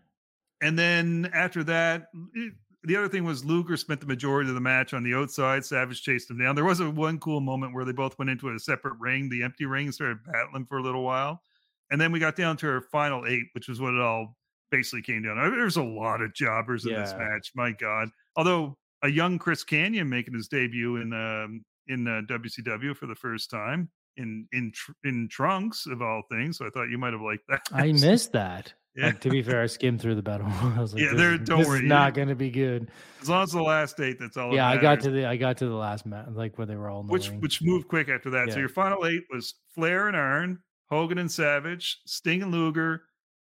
and then after that, it, eh, the other thing was Luger spent the majority of the match on the outside. Savage chased him down. There was a one cool moment where they both went into a separate ring, the empty ring, and started battling for a little while. And then we got down to our final eight, which was what it all basically came down. To. There's a lot of jobbers in this match. My God. Although a young Chris Kanyon making his debut in um, in uh, WCW for the first time in in tr- in trunks of all things. So I thought you might have liked that. I missed that. [laughs] Yeah. Like, to be fair, I skimmed through the battle. [laughs] I was like, Yeah, there- don't this worry, is not going to be good. As long as the last eight, that's all. that Yeah, I got to the I got to the last match, like where they were all which ring. which moved quick after that. So your final eight was Flair and Arn, Hogan and Savage, Sting and Luger,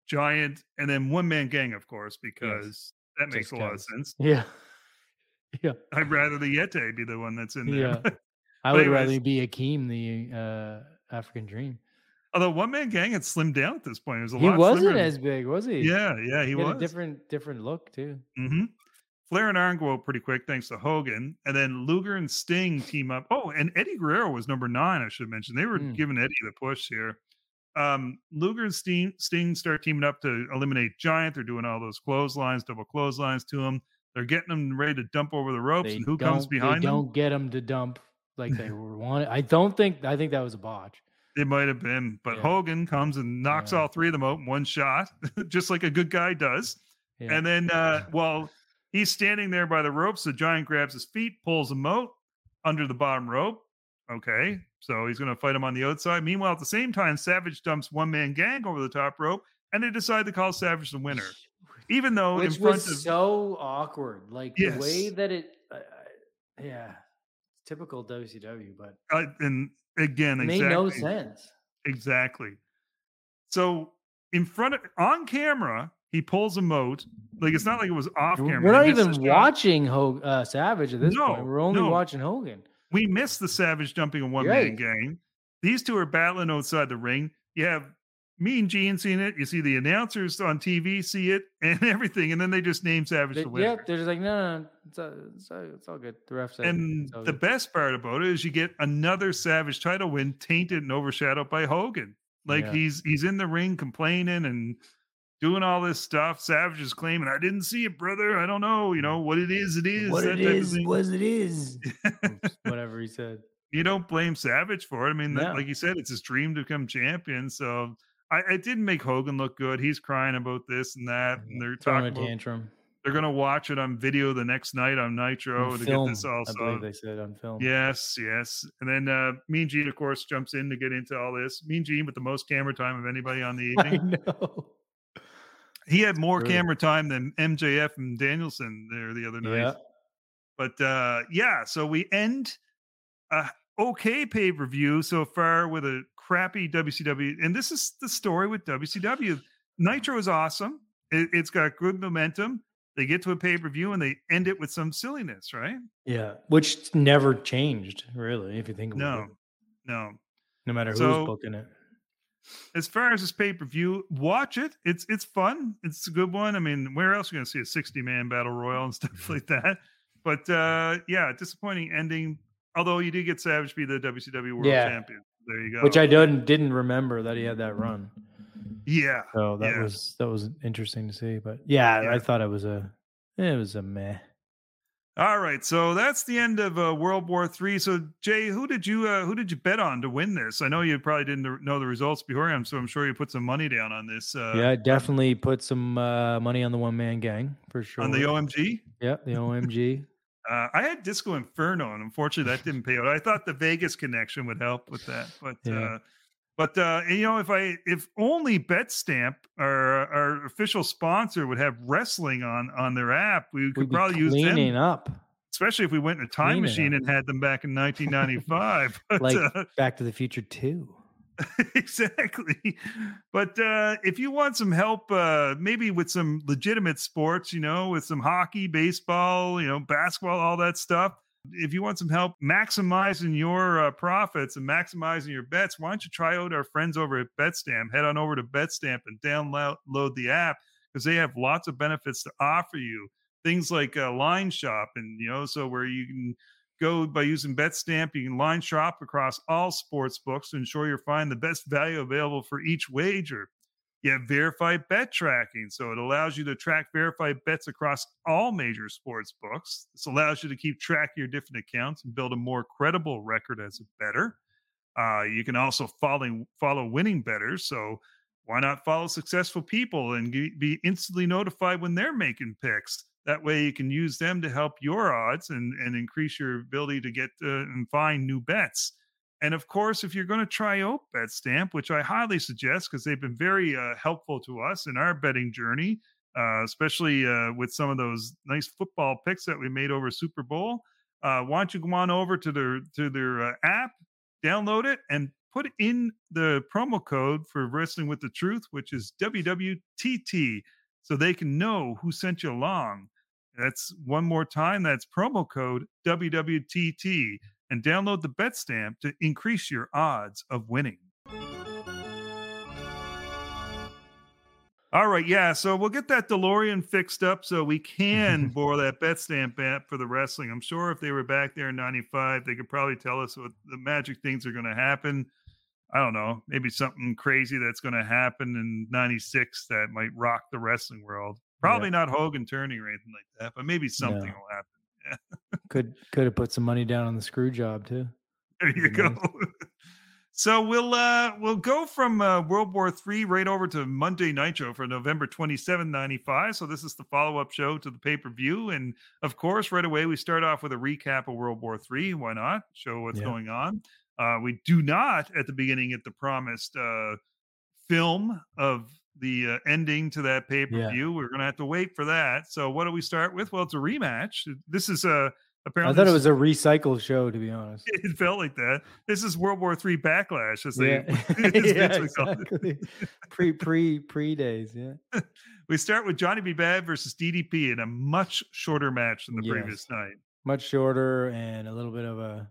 Giant, and then one man gang, of course, because that makes Just a lot of sense. yeah, yeah, I'd rather the Yeti be the one that's in there. yeah. [laughs] I would rather anyways. be Akeem, the uh, African Dream. Although one man gang had slimmed down at this point. It was a He lot wasn't slimmer. as big, was he? Yeah, yeah, he, he, was. had a different different look too. hmm Flair and go out pretty quick thanks to Hogan. And then Luger and Sting team up. Oh, and Eddie Guerrero was number nine, I should mention. They were Hmm. giving Eddie the push here. Um, Luger and Sting, Sting start teaming up to eliminate Giant. They're doing all those clotheslines, double clotheslines to him. They're getting them ready to dump over the ropes. They and who comes don't- they behind them? Don't get them to dump like they [laughs] were wanted. I don't think. I think that was a botch. It might have been, but Yeah. Hogan comes and knocks Yeah. all three of them out in one shot, [laughs] just like a good guy does. Yeah. And then uh while he's standing there by the ropes, the giant grabs his feet, pulls him out under the bottom rope. Okay. So he's gonna fight him on the outside. Meanwhile, at the same time, Savage dumps one man gang over the top rope, and they decide to call Savage the winner. Even though which in front was of so awkward. Like the way that it, uh, uh, yeah, typical WCW, but uh, and again, made exactly, no sense. Exactly. So in front of on camera, he pulls a out. Like it's not like it was off camera. We're not even watching Hog- uh, Savage at this No, point. We're only no. watching Hogan. we missed the Savage jumping a one man Right. gang. These two are battling outside the ring. You have me and Gene seeing it. You see the announcers on TV see it [laughs] and everything, and then they just name Savage They, the winner. yep, they're just like, no, no, no it's, all, it's, all, it's all good. The ref said, and the good." best part about it is you get another Savage title win, tainted and overshadowed by Hogan. Like Yeah. he's he's in the ring complaining and doing all this stuff. Savage is claiming, "I didn't see it, brother. I don't know. You know what it is. It is what that it type of is, thing." what it is, [laughs] whatever he said. you don't blame Savage for it. I mean, that- No. like you said, it's his dream to become champion. So I, it didn't make Hogan look good. He's crying about this and that, and they're talking a about tantrum. they're gonna watch it on video the next night on Nitro On to film, get this all I believe they said on film. Yes, yes. And then uh, Mean Gene, of course, jumps in to get into all this. Mean Gene with the most camera time of anybody on the [laughs] I evening. know. he had more True. camera time than MJF and Danielson there the other night. Yeah. But uh, yeah, so we end a okay pay per view so far with a crappy WCW, and this is the story with WCW. Nitro is awesome. It, it's got good momentum. They get to a pay per view and they end it with some silliness, right? Yeah. Which never changed, really, if you think about No, it. no. No No matter who's So- booking it. As far as this pay per view, watch it. It's it's fun. It's a good one. I mean, where else are you going to see a sixty man battle royal and stuff like that? But uh yeah, disappointing ending. Although you did get Savage be the WCW World Yeah. Champion. There you go. Which I didn't didn't remember that he had that run. yeah. So that Yeah. was that was interesting to see. But yeah, Yeah. I thought it was a it was a meh. All right, so that's the end of uh, World War Three. So Jay, who did you uh, who did you bet on to win this? I know you probably didn't know the results beforehand, so I'm sure you put some money down on this. Uh, yeah, I definitely put some uh, money on the one man gang for sure. on the OMG. yeah, the OMG. Uh, I had Disco Inferno, and unfortunately, that didn't pay out. I thought the Vegas connection would help with that, but Yeah. uh, but uh, you know, if I if only BetStamp, our our official sponsor, would have wrestling on on their app, we could We'd probably use cleaning them. up Especially if we went in a time Cleaning machine up. and had them back in 1995. [laughs] But, like uh, Back to the Future Two. [laughs] exactly. But uh, if you want some help, uh, maybe with some legitimate sports, you know, with some hockey, baseball, you know, basketball, all that stuff. If you want some help maximizing your uh, profits and maximizing your bets, why don't you try out our friends over at BetStamp? Head on over to BetStamp and download the app because they have lots of benefits to offer you. Things like uh, line shop, and you know, so where you can go by using BetStamp. You can line shop across all sports books to ensure you're finding the best value available for each wager. You have verified bet tracking. So it allows you to track verified bets across all major sports books. This allows you to keep track of your different accounts and build a more credible record as a bettor. Uh, you can also follow follow winning bettors. So why not follow successful people and be instantly notified when they're making picks? That way, you can use them to help your odds and, and increase your ability to get uh, and find new bets. And of course, if you're going to try out BetStamp, which I highly suggest because they've been very uh, helpful to us in our betting journey, uh, especially uh, with some of those nice football picks that we made over Super Bowl. Uh, why don't you go on over to their to their uh, app, download it, and put in the promo code for Wrestling with the Truth, which is WWTT, so they can know who sent you along. That's one more time. That's promo code WWTT and download the BetStamp to increase your odds of winning. All right, yeah. So we'll get that DeLorean fixed up so we can [laughs] borrow that BetStamp app for the wrestling. I'm sure if they were back there in '95, they could probably tell us what the magic things are going to happen. I don't know, maybe something crazy that's going to happen in '96 that might rock the wrestling world. Probably yeah. not Hogan turning or anything like that, but maybe something no. will happen. Yeah. could could have put some money down on the screw job too. There you go. [laughs] so we'll uh we'll go from uh, World War Three right over to Monday Nitro for November 27, 95. So this is the follow-up show to the pay-per-view. And of course, right away we start off with a recap of World War Three. Why not? Show what's yeah. going on. Uh, we do not at the beginning get the promised uh, film of the uh, ending to that pay per view. Yeah. We're going to have to wait for that. So, what do we start with? Well, it's a rematch. This is a apparently. I thought it was a recycled show, to be honest. [laughs] It felt like that. This is World War Three backlash, as yeah. they yeah, [laughs] [laughs] exactly. pre pre pre days. Yeah. we start with Johnny B. Bad versus DDP in a much shorter match than the yes. previous night. Much shorter and a little bit of a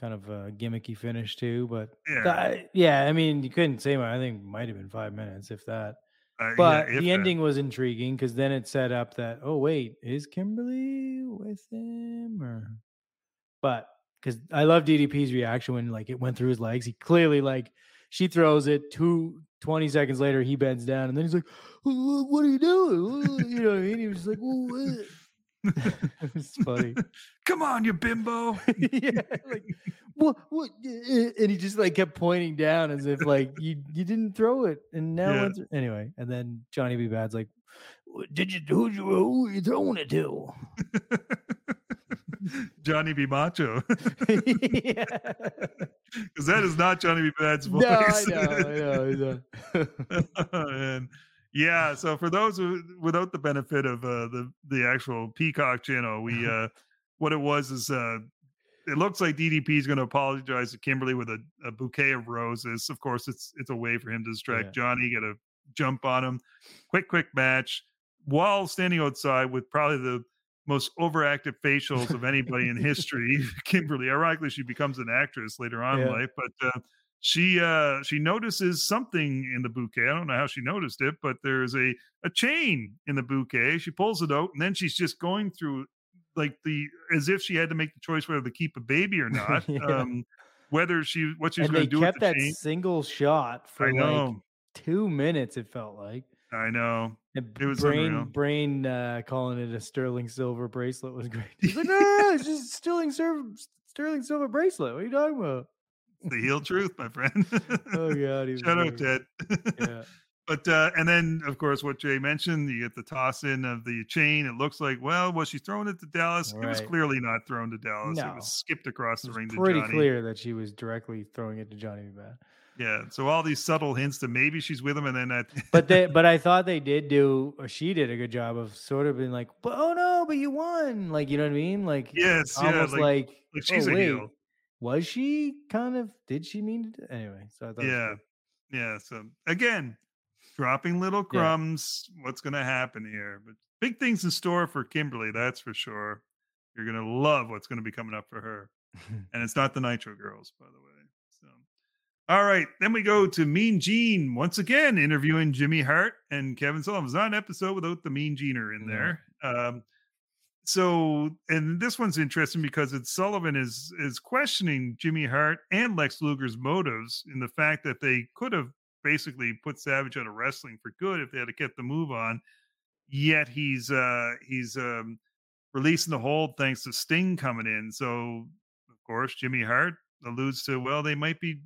kind of a gimmicky finish too. But yeah, yeah I mean, you couldn't say I think might have been five minutes if that. Uh, but yeah, the ending was intriguing because then it set up that oh wait, is Kimberly with him or? But because I love DDP's reaction when like it went through his legs, he clearly like she throws it two 20 seconds later he bends down and then he's like what are you doing you know what i mean he was like well, [laughs] it's funny. [laughs] Come on, you bimbo. [laughs] yeah, like what? What? Eh, and he just like kept pointing down as if like you you didn't throw it, and now yeah. anyway. And then Johnny B. Bad's like, "Did you who you who are you throwing it to?" Johnny B. Macho. Because that is not Johnny B. Bad's voice. No, I know, I know. I know. Oh, and yeah so for those who, without the benefit of uh, the the actual peacock channel we [laughs] uh what it was is uh it looks like DDP is going to apologize to Kimberly with a, a, bouquet of roses. Of course, it's it's a way for him to distract yeah. Johnny, get a jump on him. Quick, quick match while standing outside with probably the most overactive facials of anybody in [laughs] history. Kimberly, ironically, she becomes an actress later on yeah. in life, but uh, she uh she notices something in the bouquet. I don't know how she noticed it, but there's a a chain in the bouquet. She pulls it out, and then she's just going through like the as if she had to make the choice whether to keep a baby or [laughs] not. yeah. Um whether she what she's going to do. They kept that chain. single shot for like two minutes. It felt like. I know. And it was brain unreal. brain uh, calling it a sterling silver bracelet was great. [laughs] He's like, no, it's just sterling silver sterling silver bracelet. What are you talking about? The heel truth, my friend. oh god, [laughs] shout out Ted. [laughs] yeah. But uh, and then of course what Jay mentioned, you get the toss in of the chain. It looks like well, was she throwing it to Dallas? Right. It was clearly not thrown to Dallas. No. It was skipped across the ring. Pretty clear that she was directly throwing it to Johnny Bad. Yeah, so all these subtle hints that maybe she's with him, and then that. but they, [laughs] but I thought they did do, or she did a good job of sort of being like, but oh no, but you won, like you know what I mean, like yes, almost yeah, like, like, like she's oh, a wait, heel was she kind of did she mean to anyway so i thought yeah. yeah so again dropping little crumbs yeah. what's going to happen here but big things in store for kimberly that's for sure. You're going to love what's going to be coming up for her [laughs] and it's not the nitro girls by the way so. All right then we go to mean gene once again interviewing jimmy hart and kevin sullivan. It's not an episode without the mean gener in there um so and this one's interesting because it's Sullivan is is questioning Jimmy Hart and Lex Luger's motives in the fact that they could have basically put Savage out of wrestling for good if they had to kept the move on. Yet he's uh he's um releasing the hold thanks to Sting coming in. So of course Jimmy Hart alludes to well they might be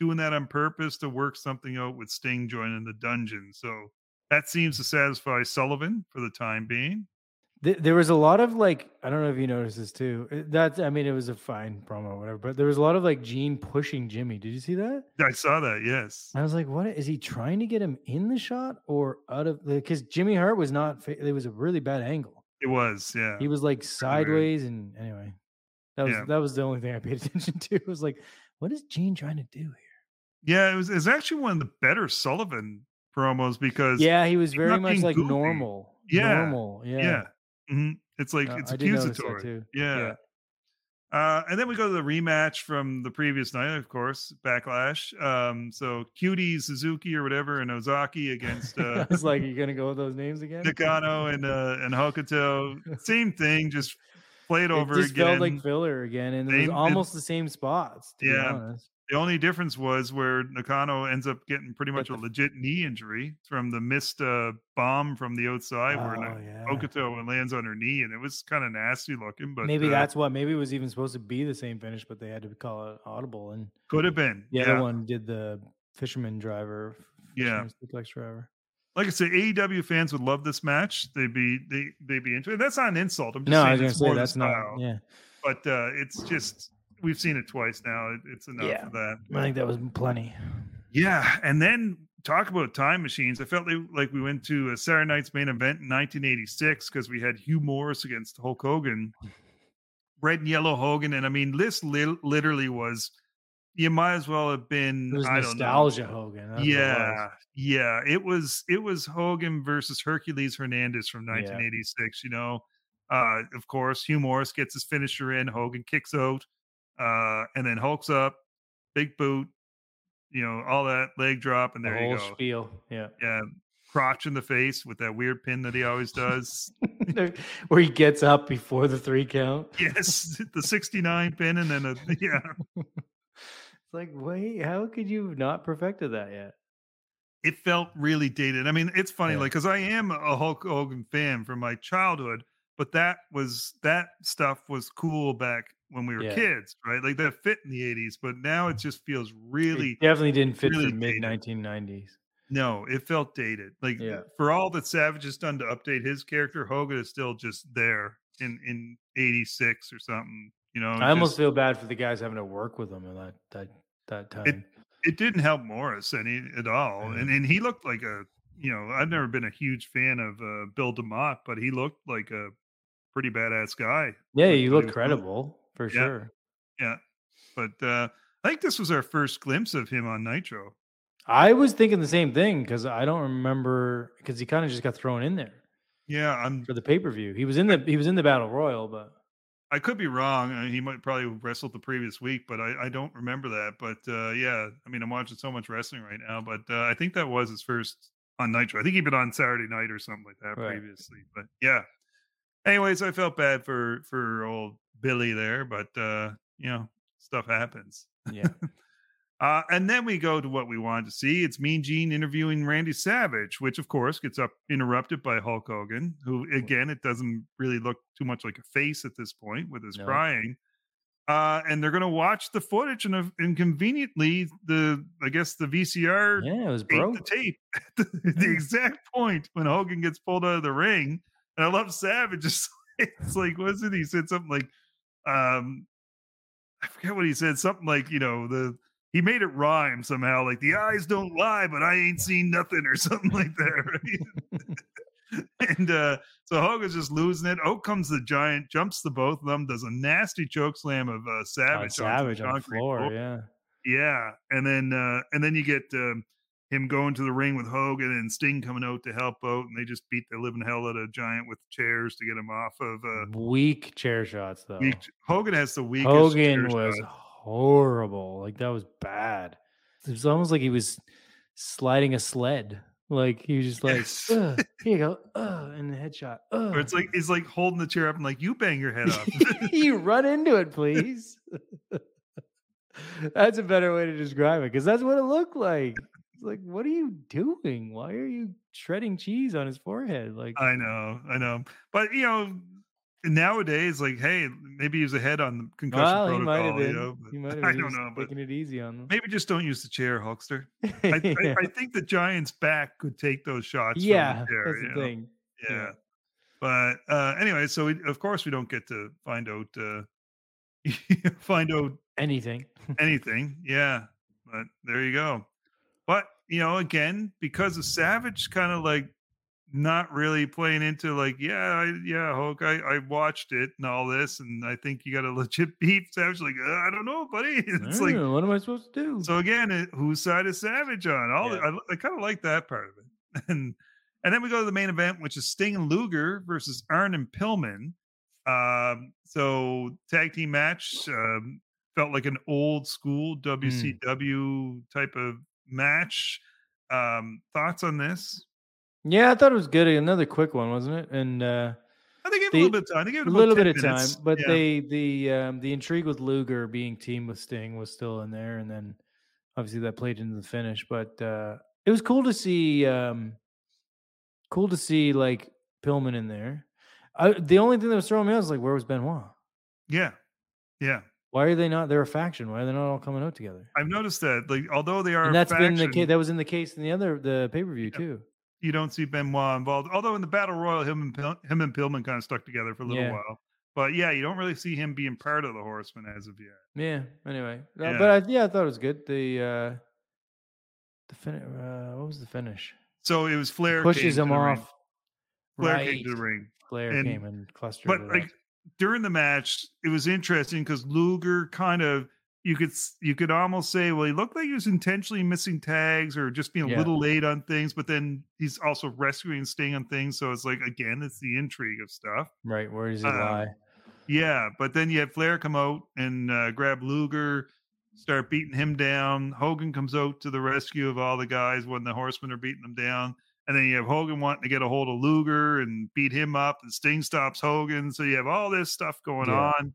doing that on purpose to work something out with Sting joining the dungeon. So that seems to satisfy Sullivan for the time being. There was a lot of like I don't know if you noticed this too. Uh, That's I mean it was a fine promo whatever, but there was a lot of like Gene pushing Jimmy. Did you see that? I saw that. Yes. I was like, what is he trying to get him in the shot or out of because Jimmy Hart was not. It was a really bad angle. It was. Yeah. He was like sideways and anyway, that was Yeah. that was the only thing I paid [laughs] attention to. It was like, what is Gene trying to do here? Yeah, it was. It's actually one of the better Sullivan promos because Yeah, he was very much like goofy. normal. Yeah, normal. Yeah, yeah, Mhm. it's like Uh, it's I did notice that accusatory. too. Yeah. Uh, and then we go to the rematch from the previous night, of course, Backlash. Um, so Cutie Suzuki or whatever and Ozaki against [laughs] uh, was like, you're gonna go with those names again? Nakano and uh, and Hokuto. [laughs] Same thing, just played over it just again. felt like filler again, and it was Same- it- almost the same spots. Yeah. The only difference was where Nakano ends up getting pretty much a legit knee injury from the missed uh, bomb from the outside where Oh, Na- yeah. Hokuto lands on her knee, and it was kind of nasty looking. But maybe uh, that's what. Maybe it was even supposed to be the same finish, but they had to call it audible, and could have been. the yeah, other one did the fisherman driver. Yeah. fisherman suplex driver. like I say, AEW fans would love this match. They'd be they they'd be into it. That's not an insult. I'm just No, I saying was gonna say that's not. Yeah, But uh, it's just we've seen it twice now. It, it's enough Yeah. of that. I think that was plenty. Yeah, and then talk about time machines. I felt like, like we went to a Saturday night's main event in 1986 because we had Hugh Morrus against Hulk Hogan, red and yellow Hogan, and I mean this li- literally was. You might as well have been. It was I don't know. nostalgia, Hogan. that's what it. Yeah, yeah. It was it was Hogan versus Hercules Hernandez from Yeah. 1986. You know, uh, of course, Hugh Morrus gets his finisher in. Hogan kicks out, uh, and then Hulk's up, big boot, you know, all that leg drop, and The there whole you go. spiel. Yeah, Yeah, crotch in the face with that weird pin that he always does. [laughs] where he gets up before the three count. [laughs] yes, the 69 pin, and then a [laughs] yeah. It's like, wait, how could you have not perfected that yet? it felt really dated. I mean, it's funny, Yeah. like, because I am a Hulk Hogan fan from my childhood, but that was that stuff was cool back when we were Yeah. kids, right? Like that fit in the '80s, but now it just feels really it definitely didn't fit really mid 1990s. no. It felt dated. Like Yeah. for all that Savage has done to update his character, Hogan is still just there in in '86 or something. You know, I almost feel bad for the guys having to work with him at that that that time. it it didn't help Morrus any at all. Yeah. And and he looked like a you know, I've never been a huge fan of uh, Bill DeMott, but he looked like a pretty badass guy. yeah, you look credible for Yeah. sure. Yeah. But uh I think this was our first glimpse of him on Nitro. I was thinking the same thing because I don't remember because he kind of just got thrown in there Yeah, I'm for the pay per view. He was in the he was in the battle royal, but I could be wrong. Uh, he might probably wrestled the previous week, but I, I don't remember that. But uh yeah, I mean I'm watching so much wrestling right now, but uh, I think that was his first on Nitro. I think he'd been on Saturday night or something like that Right. previously. But yeah. Anyways, I felt bad for for old Billy there, but uh, you know, stuff happens. yeah, [laughs] Uh, and then we go to what we wanted to see. It's Mean Gene interviewing Randy Savage, which of course gets up interrupted by Hulk Hogan, who again it doesn't really look too much like a face at this point with his No. crying. Uh, and they're gonna watch the footage, and, uh, and conveniently, the I guess the VCR yeah, it was broke. the tape [laughs] at the, the exact point when Hogan gets pulled out of the ring. And I love Savage. It's, [laughs] it's like, what's it? He said something like, um, I forget what he said. Something like, you know, the he made it rhyme somehow, like the eyes don't lie, but I ain't seen nothing or [laughs] something like that. Right? [laughs] and uh so Hogan's just losing it. Out comes the giant, jumps the both of them, does a nasty choke slam of uh, Savage, the Savage on the floor. floor. Yeah, Yeah, and then uh and then you get um, him going to the ring with Hogan and Sting coming out to help out, and they just beat the living hell out of a Giant with chairs to get him off of. Uh, weak chair shots though. weak, Hogan has the weakest. Hogan was shot. horrible. Like that was bad. It was almost like he was sliding a sled. Like he was just like, Yes. "Ugh, [laughs] here you go, uh, and the headshot. Uh. Or it's like he's like holding the chair up and like you bang your head off. [laughs] you run into it, please. [laughs] that's a better way to describe it because that's what it looked like. Like, what are you doing? Why are you shredding cheese on his forehead? Like, I know, I know, but you know, nowadays, like, hey, maybe he's ahead on the concussion well, protocol. might have been. You know, he [laughs] might have I don't know, but taking it easy on them. maybe just don't use the chair, Hulkster. [laughs] I, I, yeah, I think the Giants' back could take those shots. from yeah the chair, that's the thing. Yeah. yeah. But uh, anyway, so we, of course we don't get to find out uh, [laughs] find out Anything. anything. Yeah, but there you go. But you know, again, because of Savage, kind of like not really playing into like, yeah, I, yeah, Hulk, I, I watched it and all this, and I think you got a [laughs] legit beef. Savage, like, uh, I don't know, buddy. [laughs] It's like, "Oh, what am I supposed to do? so again, it, whose side is Savage on? All Yeah. I, I kind of like that part of it. [laughs] And and then we go to the main event, which is Sting and Luger versus Arn and Pillman. Um, so tag team match um, felt like an old school. WCW type of match. Um, thoughts on this? yeah, I thought it was good. Another quick one, wasn't it? And uh, I think it The- a little bit of time. They gave a little 10 bit of minutes. time, but Yeah. they the um, the intrigue with Luger being teamed with Sting was still in there, and then obviously that played into the finish. But uh, it was cool to see, um, cool to see like Pillman in there. I, the only thing that was throwing me out was like, where was Benoit? yeah, yeah. Why are they not? They're a faction. Why are they not all coming out together? I've noticed that. Like, although they are, And that's been the case. That was in the case in the other the pay per view Yeah. too. you don't see Benoit involved. Although in the battle royal, him and Pil- him and Pillman kind of stuck together for a little Yeah. while. But yeah, you don't really see him being part of the Horsemen as of yet. Yeah. Anyway, Uh, Yeah. but I, yeah, I thought it was good. The uh, the finish. Uh, what was the finish? So it was Flair Pushes came him to the ring. off. Flair right. came to the ring. Flair And- came and clustered. But like. During the match, it was interesting because Luger kind of you could you could almost say, well, he looked like he was intentionally missing tags or just being a Yeah. little late on things, but then he's also rescuing Sting on things. So it's like again, it's the intrigue of stuff. right, where does he uh, lie? Yeah, but then you had Flair come out and uh, grab Luger, start beating him down. Hogan comes out to the rescue of all the guys when the Horsemen are beating them down. And then you have Hogan wanting to get a hold of Luger and beat him up, and Sting stops Hogan. So you have all this stuff going Yeah. on.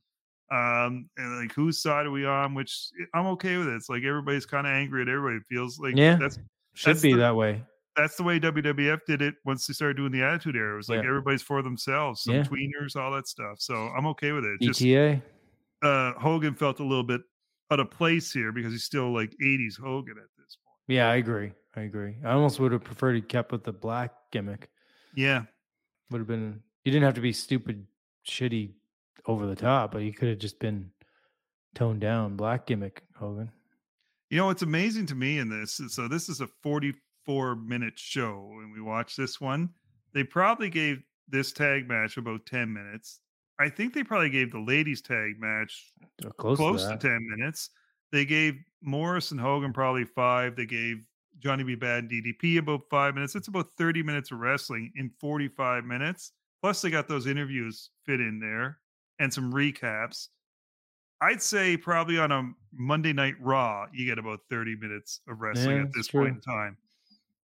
Um, and like whose side are we on? Which I'm okay with it. It's like everybody's kind of angry at everybody. It feels like Yeah. that's Should that's be the- that way. that's the way WWF did it once they started doing the Attitude Era. It was like Yeah. everybody's for themselves, some Yeah. tweeners, all that stuff. So I'm okay with it. Just ETA. uh, Hogan felt a little bit out of place here because he's still like 80s Hogan at this point. Yeah, I agree. I agree. I almost would have preferred he kept with the black gimmick. Yeah. Would have been. You didn't have to be stupid, shitty, over the top, but he could have just been toned down. Black gimmick, Hogan. You know what's amazing to me in this? So this is a 44 minute show, and we watched this one. They probably gave this tag match about 10 minutes. I think they probably gave the ladies tag match close, close to, to, 10 minutes. They gave Morrus and Hogan probably five. They gave Johnny B. Bad DDP about five minutes. It's about 30 minutes of wrestling in 45 minutes. Plus, they got those interviews fit in there and some recaps. I'd say probably on a Monday Night Raw, you get about 30 minutes of wrestling Yeah, at that's this point in time.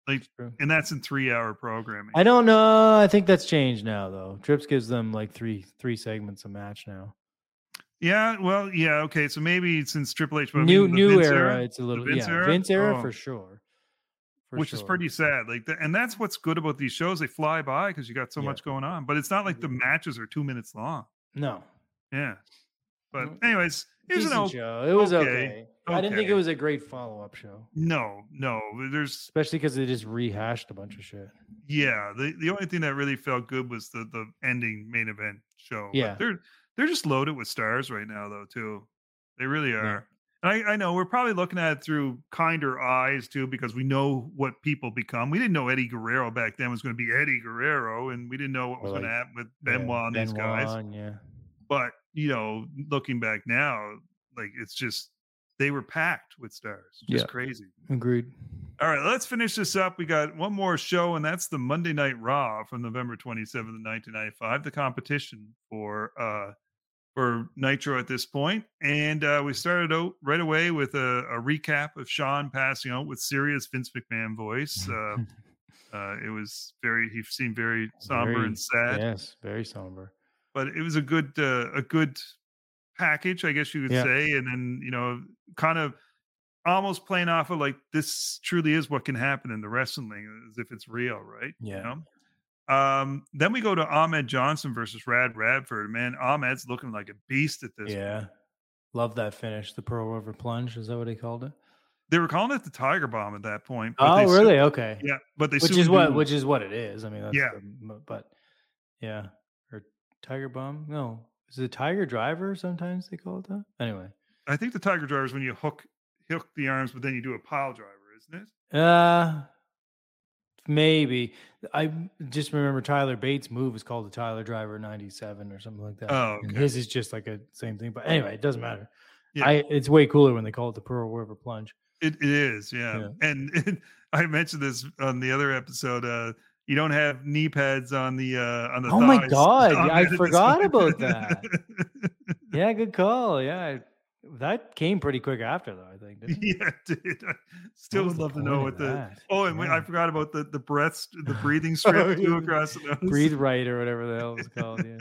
Like, True. and that's in three hour programming. I don't know. I think that's changed now, though. Trips gives them like three three segments a match now. yeah, well, yeah, okay. So maybe since Triple H, but I new mean, new Vince era, it's a little Vince yeah. era? Vince era Oh. for sure. Which is pretty sad. Like, the, and that's what's good about these shows; they fly by because you got so Yeah. much going on. But it's not like the mm-hmm. matches are two minutes long. no. Yeah. But mm-hmm. anyways, it was an show. It was okay. okay, I didn't think it was a great follow up show, no, no. There's especially because they just rehashed a bunch of shit. yeah. The the only thing that really felt good was the the ending main event show. But Yeah. they're they're just loaded with stars right now, though. Too, they really are. And I, I know we're probably looking at it through kinder eyes too, because we know what people become. We didn't know Eddie Guerrero back then was going to be Eddie Guerrero, and we didn't know what was going to happen with Yeah, Benoit and these guys. Benoit and, Yeah. but you know looking back now like it's just they were packed with stars just Yeah. crazy Agreed. all right let's finish this up we got one more show and that's the monday night raw from november 27th 1995 the competition for uh for nitro at this point and uh we started out right away with a, a recap of shawn passing out with serious vince mcmahon voice uh, [laughs] uh it was very he seemed very somber Very- and sad Yes, very somber. but it was a good uh, a good package, I guess you could Yeah. say. And then you know, kind of almost playing off of like this truly is what can happen in the wrestling as if it's real, right? Yeah. You know? Um, then we go to Ahmed Johnson versus Rad Radford. Man, Ahmed's looking like a beast at this. Yeah. point. Love that finish. The Pearl River plunge. Is that what they called it? They were calling it the Tiger Bomb at that point. Oh, really? Okay. yeah, but they Which is what which is what it is. I mean, that's Yeah. the but yeah. Or Tiger Bomb? No. Is it Tiger Driver sometimes they call it that? Anyway. I think the Tiger Driver is when you hook hook the arms, but then you do a pile driver, isn't it? Uh maybe. I just remember Tyler Bates' move is called the Tyler Driver 97 or something like that. Oh, And okay. his is just like a same thing. But anyway, it doesn't matter. Yeah. I it's way cooler when they call it the Pearl River plunge. It, it is, yeah. Yeah. And, [laughs] I mentioned this on the other episode. Uh, you don't have knee pads on the uh, on the. Oh my. [laughs] God, I forgot about that. [laughs] Yeah, good call. Yeah. That came pretty quick after though, I think. yeah, [laughs] dude. I still What would love to know what the. Oh, and we, I forgot about the the breath, the [laughs] breathing strip too across the nose. Breathe right or whatever the hell it's called. Yeah.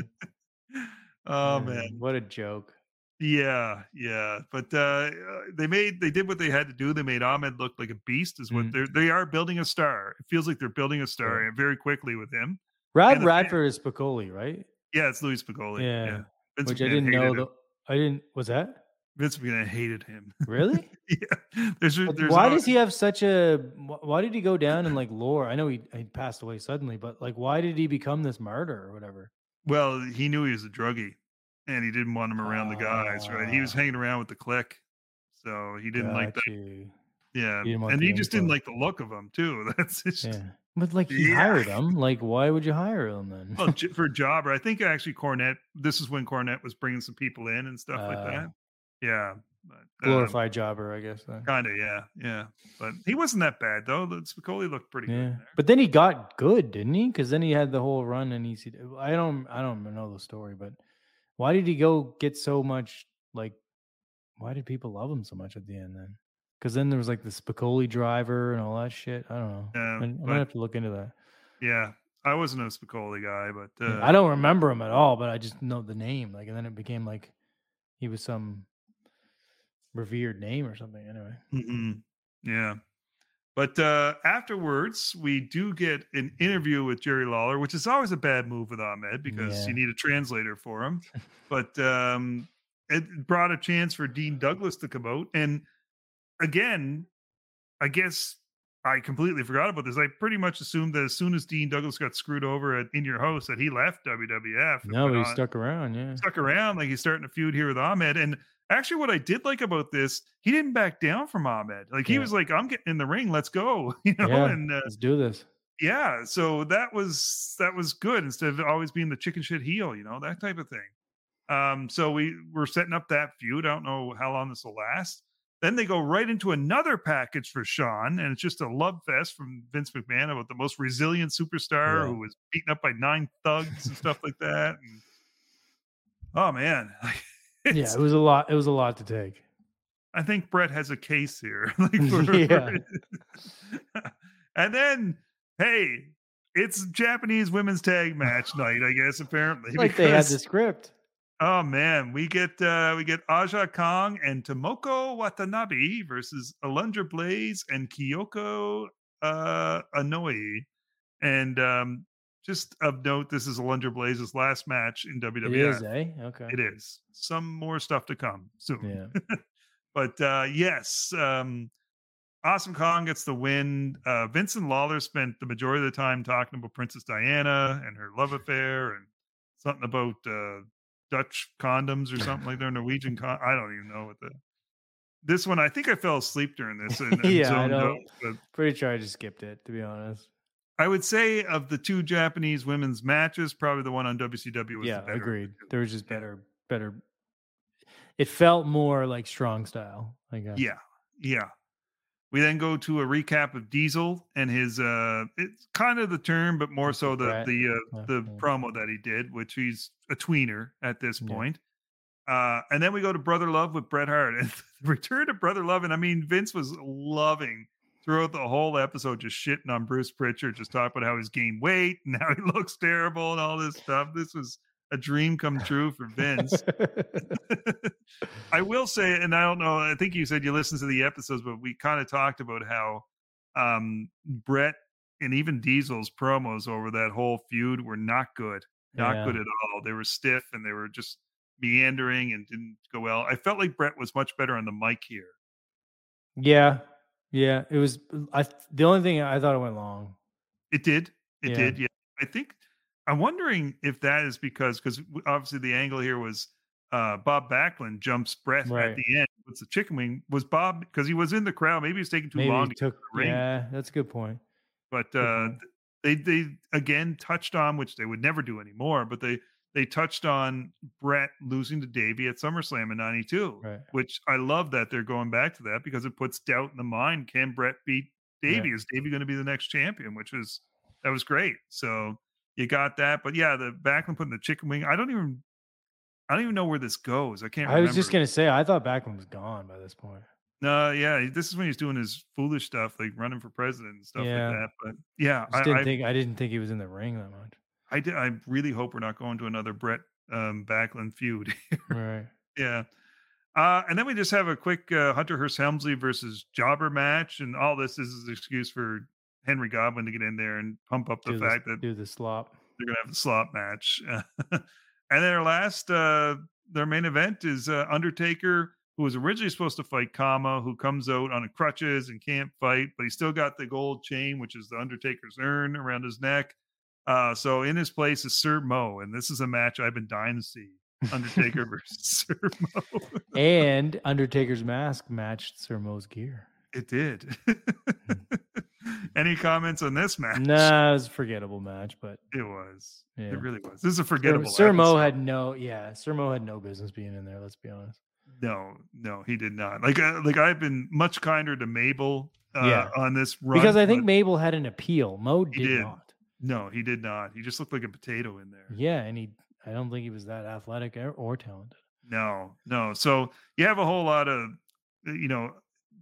[laughs] Oh Yeah, man, What a joke. yeah, yeah. But uh, uh, they made they did what they had to do. They made Ahmed look like a beast. Is what Mhm. they're they are building a star. It feels like they're building a star Yeah. very quickly with him. Fan- Radford is Piccoli, right? Yeah, it's Louie Spicolli. Yeah. Vince Which I didn't know. The, I didn't. Was that Vince McMahon hated him. really? [laughs] yeah, there's, there's why does he have such a? Why did he go down in like lore? I know he he passed away suddenly, but like, why did he become this martyr or whatever? Well, he knew he was a druggie, and he didn't want him around the guys. Right? He was Ah. hanging around with the clique, so he didn't like that. you. Yeah, He and he just didn't like the look of him too. [laughs] That's just, Yeah, but like he Yeah. hired him. Like, why would you hire him then? well, [laughs] for Jobber. I think actually Cornette. This is when Cornette was bringing some people in and stuff like Uh, that. Yeah, but, um, Glorified jobber, I guess. Kind of, yeah, yeah. But he wasn't that bad though. The Spicolli looked pretty. Yeah, there. but then he got good, didn't he? Because then he had the whole run and ECW. I don't, I don't know the story, but why did he go get so much? Like, why did people love him so much at the end then? Because then there was like the Spicolli driver and all that shit. I don't know. Yeah, I, I'm but- gonna have to look into that. yeah, I wasn't a Spicolli guy, but uh, I don't remember him at all, but I just know the name. Like, and then it became like he was some revered name or something. Anyway, Mhm. Yeah. But uh, afterwards, we do get an interview with Jerry Lawler, which is always a bad move with Ahmed because Yeah. you need a translator for him. [laughs] but um, it brought a chance for Dean Douglas to come out. And again, I guess I completely forgot about this. I pretty much assumed that as soon as Dean Douglas got screwed over at In Your House, that he left WWF. no, he on- stuck around. Yeah, stuck around like he's starting a feud here with Ahmed. And actually, what I did like about this, he didn't back down from Ahmed. Like he Yeah. was like, "I'm getting in the ring, let's go," [laughs] you know. Yeah. And uh, let's do this. yeah, so that was that was good instead of always being the chicken shit heel, you know, that type of thing. Um, so we we're setting up that feud. I don't know how long this will last. Then they go right into another package for Shawn, and it's just a love fest from Vince McMahon about the most resilient superstar Yeah. who was beaten up by nine thugs and stuff like that. And, oh man, [laughs] Yeah, it [laughs] was a lot. It was a lot to take. I think Bret has a case here. [laughs] like for- [laughs] Yeah. and then, hey, it's Japanese women's tag match night, I guess, apparently. Like they had the script. Oh man, we get uh we get Aja Kong and Tomoko Watanabe versus Alundra Blaze and Kyoko uh Inoue. And um just of note, this is Alundra Blaze's last match in WWE. WWF. is, eh? Okay. It is. Some more stuff to come soon. Yeah. [laughs] But uh, yes, um, Awesome Kong gets the win. Uh, Vincent Lawler spent the majority of the time talking about Princess Diana and her love affair and something about uh, Dutch condoms or something like their Norwegian. [laughs] Con- I don't even know what the. This one, I think I fell asleep during this. [laughs] And, and Yeah, I know. out, but Pretty sure I just skipped it, to be honest. I would say of the two Japanese women's matches, probably the one on WCW was Yeah, the better. agreed. There was just better, better. It felt more like strong style. I guess. Yeah, yeah. We then go to a recap of Diesel and his uh it's kind of the term, but more so the the uh, Yeah, the yeah. promo that he did, which he's a tweener at this Yeah. point. Uh and then we go to Brother Love with Bret Hart. And [laughs] the return to Brother Love, and I mean Vince was loving throughout the whole episode just shitting on Bruce Pritchard, just talking about how he's gained weight and [laughs] how he looks terrible and all this stuff. This was a dream come true for Vince. [laughs] I will say, and I don't know, I think you said you listened to the episodes, but we kind of talked about how um, Bret and even Diesel's promos over that whole feud were not good. Not Yeah. good at all. They were stiff and they were just meandering and didn't go well. I felt like Bret was much better on the mic here. yeah, yeah. It was. I the only thing I thought it went long. It did. It Yeah. did. Yeah. I think I'm wondering if that is because because obviously the angle here was uh Bob Backlund jumps breath Right. at the end. What's the chicken wing? Was Bob because he was in the crowd? Maybe he's taking too Maybe long he to took. ring. Yeah, that's a good point. But Good uh point. they they again touched on which they would never do anymore, but they they touched on Bret losing to Davey at SummerSlam in '92, Right. which I love that they're going back to that because it puts doubt in the mind. Can Bret beat Yeah. Davey? Is Davey going to be the next champion? Which is that was great. So you got that, but yeah, the Backlund putting the chicken wing. I don't even I don't even know where this goes. I can't. I was just gonna say I thought Backlund was gone by this point. No, yeah, this is when he's doing his foolish stuff, like running for president and stuff Yeah. like that. But yeah, I I, didn't I, think I didn't think he was in the ring that much. I, did, I really hope we're not going to another Bret um, Backlund feud. Right. [laughs] yeah. Uh, and then we just have a quick uh, Hunter Hearst Helmsley versus Jobber match, and all this is an excuse for Henry Godwinn to get in there and pump up the do fact the, that do the slop. they're gonna have the slop match. [laughs] and then their last, uh, their main event is uh, Undertaker, who was originally supposed to fight Kama, who comes out on a crutches and can't fight, but he still got the gold chain, which is the Undertaker's urn around his neck. Uh, so in his place is Sir Mo, and this is a match I've been dying to see. Undertaker [laughs] versus [laughs] Sir Mo. and Undertaker's mask matched Sir Mo's gear. it did. [laughs] Any comments on this match? Nah, it was a forgettable match, but It was. Yeah. It really was. This is a forgettable. Sir Mo had no, yeah, Sir Mo had no business being in there. Let's be honest. No, no, he did not. Like, uh, like I've been much kinder to Mabel uh, Yeah. on this run because I think but Mabel had an appeal. Mo did, did. not. No, he did not. He just looked like a potato in there. Yeah, and he, I don't think he was that athletic or, or talented. No, no. So you have a whole lot of, uh, you know,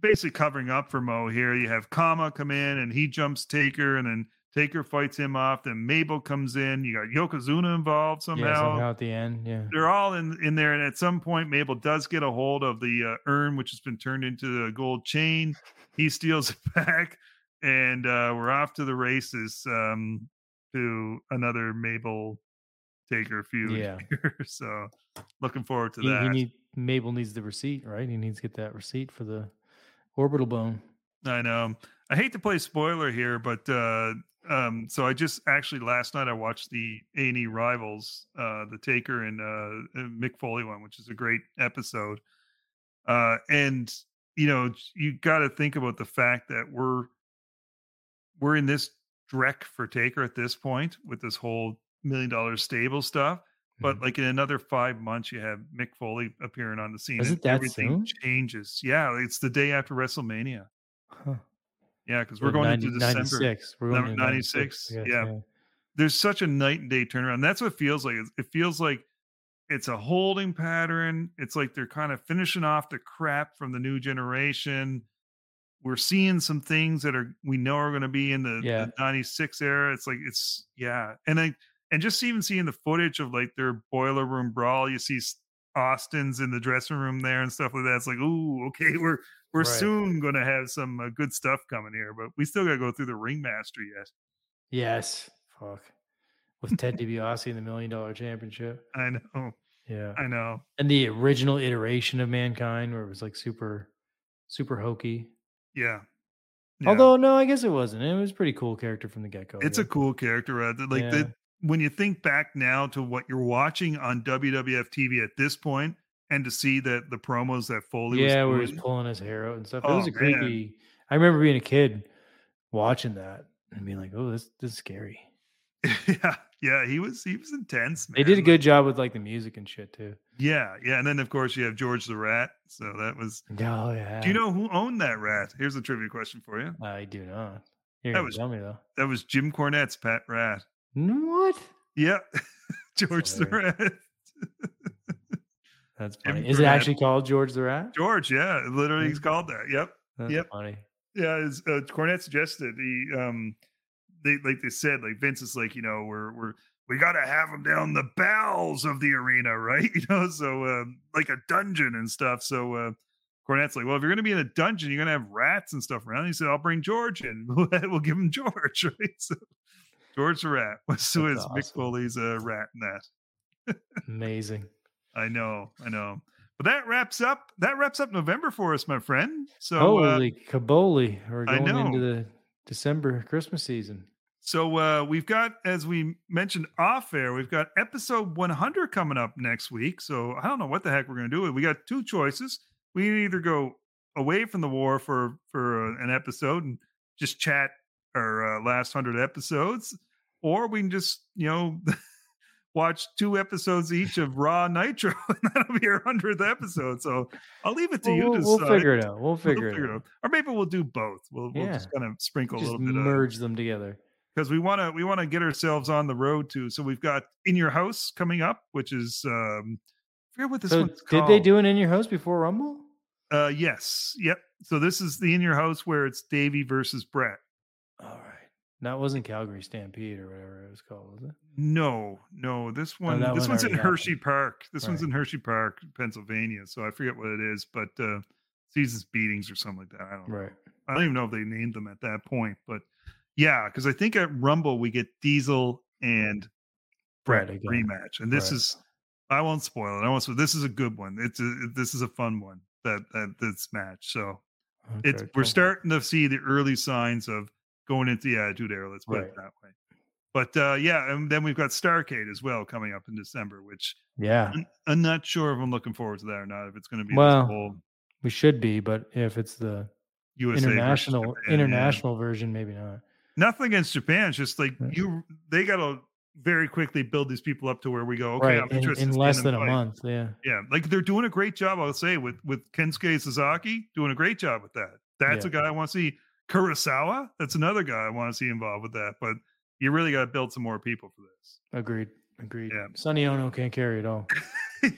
basically covering up for Mo here. You have Kama come in and he jumps Taker, and then Taker fights him off. Then Mabel comes in. You got Yokozuna involved somehow. Yeah, somehow at the end, yeah. they're all in in there and at some point mabel does get a hold of the uh, urn which has been turned into a gold chain he steals it [laughs] back and uh we're off to the races um to another mabel taker feud Yeah. here. [laughs] so looking forward to He, that he need, Mabel needs the receipt, right? He needs to get that receipt for the orbital bone. i know i hate to play spoiler here but uh um so i just actually last night i watched the a&e rivals uh the taker and uh uh, mick foley one which is a great episode uh and you know you got to think about the fact that we're we're in this dreck for taker at this point with this whole million dollar stable stuff but Mhm. like in another five months you have mick foley appearing on the scene Is and it that everything soon? changes yeah it's the day after wrestlemania Huh. yeah because we're So going 90 into december 96. We're going Number into 96, I guess, yeah. there's such a night and day turnaround. That's what it feels like. It feels like it's a holding pattern. It's like they're kind of finishing off the crap from the new generation. We're seeing some things that are we know are going to be in the, the 96 era. It's like it's yeah. And I and just even seeing the footage of like their boiler room brawl, you see Austin's in the dressing room there and stuff like that. It's like, ooh, okay, [laughs] we're we're Right. soon going to have some uh, good stuff coming here, but we still got to go through the ringmaster yet. Yes. Fuck. With Ted [laughs] DiBiase in the million dollar championship. I know. Yeah. I know. And the original iteration of mankind where it was like super, super hokey. Yeah. Yeah. Although no, I guess it wasn't. It was a pretty cool character from the get go. it's a cool character. Uh, th- like Yeah. the when you think back now to what you're watching on WWF TV at this point, and to see that the promos that Foley yeah, where he was was pulling his hair out and stuff. it Oh, was a man. creepy. I remember being a kid watching that and being like, "Oh, this this is scary." [laughs] yeah, yeah, he was he was intense. They did a man. good job with like the music and shit too. Yeah, yeah, and then of course you have George the Rat. So that was. Oh yeah. Do you know who owned that rat? Here's a trivia question for you. I do not. You're That was- tell me though. That was Jim Cornette's pet rat. What? Yeah, [laughs] George the. Rat. That's [laughs] Jim funny. Is it actually called George the Rat? George, yeah, literally he's called that. Yep. That's Yep. funny. yeah, as uh, Cornette suggested, he um, they like they said, like Vince is like, you know, we're we're we got to have them down the bowels of the arena, [laughs] right? You know, so um, like a dungeon and stuff. So uh, Cornette's like, well, if you're going to be in a dungeon, you're going to have rats and stuff around. He said, I'll bring George in. [laughs] we'll give him George, [laughs] right? So George the rat was, was awesome. Mick Foley's uh, rat in that. Amazing. I know, I know. But that wraps up. That wraps up November for us, my friend. So holy uh, caboli, we're going into the December Christmas season. So uh, we've got, as we mentioned off air, we've got episode 100 coming up next week. So I don't know what the heck we're going to do. We got two choices. We can either go away from the war for for uh, an episode and just chat our uh, last hundred episodes, or we can just you know [laughs] watch two episodes each of Raw Nitro, [laughs] and that'll be our hundredth episode. So I'll leave it to well, you. We'll, we'll figure it out. We'll figure, we'll figure it, out. it, out. or maybe we'll do both. We'll, we'll just kind of sprinkle just a little bit, merge of, them together because we want to we want to get ourselves on the road too. So we've got in your house coming up, which is um, I forget what this so one's did they do an in your house before Rumble? Uh, yes, yep. So this is the in your house where it's Davey versus Bret. All right. That wasn't Calgary Stampede or whatever it was called, was it? No, no. This one, oh, this one one's in Hershey happened. Park. This right. one's in Hershey Park, Pennsylvania. So I forget what it is, but uh, seasons beatings or something like that. I don't right. know. I don't even know if they named them at that point, but yeah, because I think at Rumble we get Diesel and Bret right, rematch, and this right. is I won't spoil it. I won't spoil. This is a good one. It's a this is a fun one that that this match. So okay, it's cool. we're starting to see the early signs of going into the Attitude Era. Let's put right. it that way. But uh, yeah, and then we've got Starcade as well coming up in December, which yeah, I'm, I'm not sure if I'm looking forward to that or not. If it's going to be well, whole, we should be, but if it's the USA international Japan, international yeah. version, maybe not. Nothing against Japan. It's just like you, they got to very quickly build these people up to where we go. Okay, right. I'm interested in, in less than fight. a month. Yeah, yeah. Like they're doing a great job. I'll say with with Kensuke Sasaki doing a great job with that. That's yeah. a guy I want to see. Kurosawa, that's another guy I want to see involved with that. But you really got to build some more people for this. Agreed. Agreed. Yeah. Sonny Onoo can't carry it all. [laughs] uh,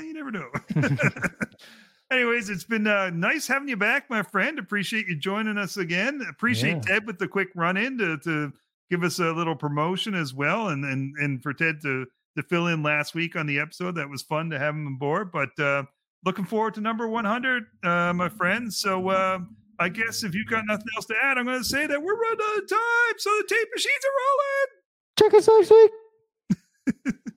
you never know. [laughs] [laughs] Anyways, it's been uh, nice having you back, my friend. Appreciate you joining us again. Appreciate yeah. Ted with the quick run in to, to give us a little promotion as well, and and and for Ted to to fill in last week on the episode. That was fun to have him on board. But uh, looking forward to number 100, uh, my friend. So uh, I guess if you've got nothing else to add, I'm going to say that we're running out of time. So the tape machines are rolling. Check us next week. [laughs]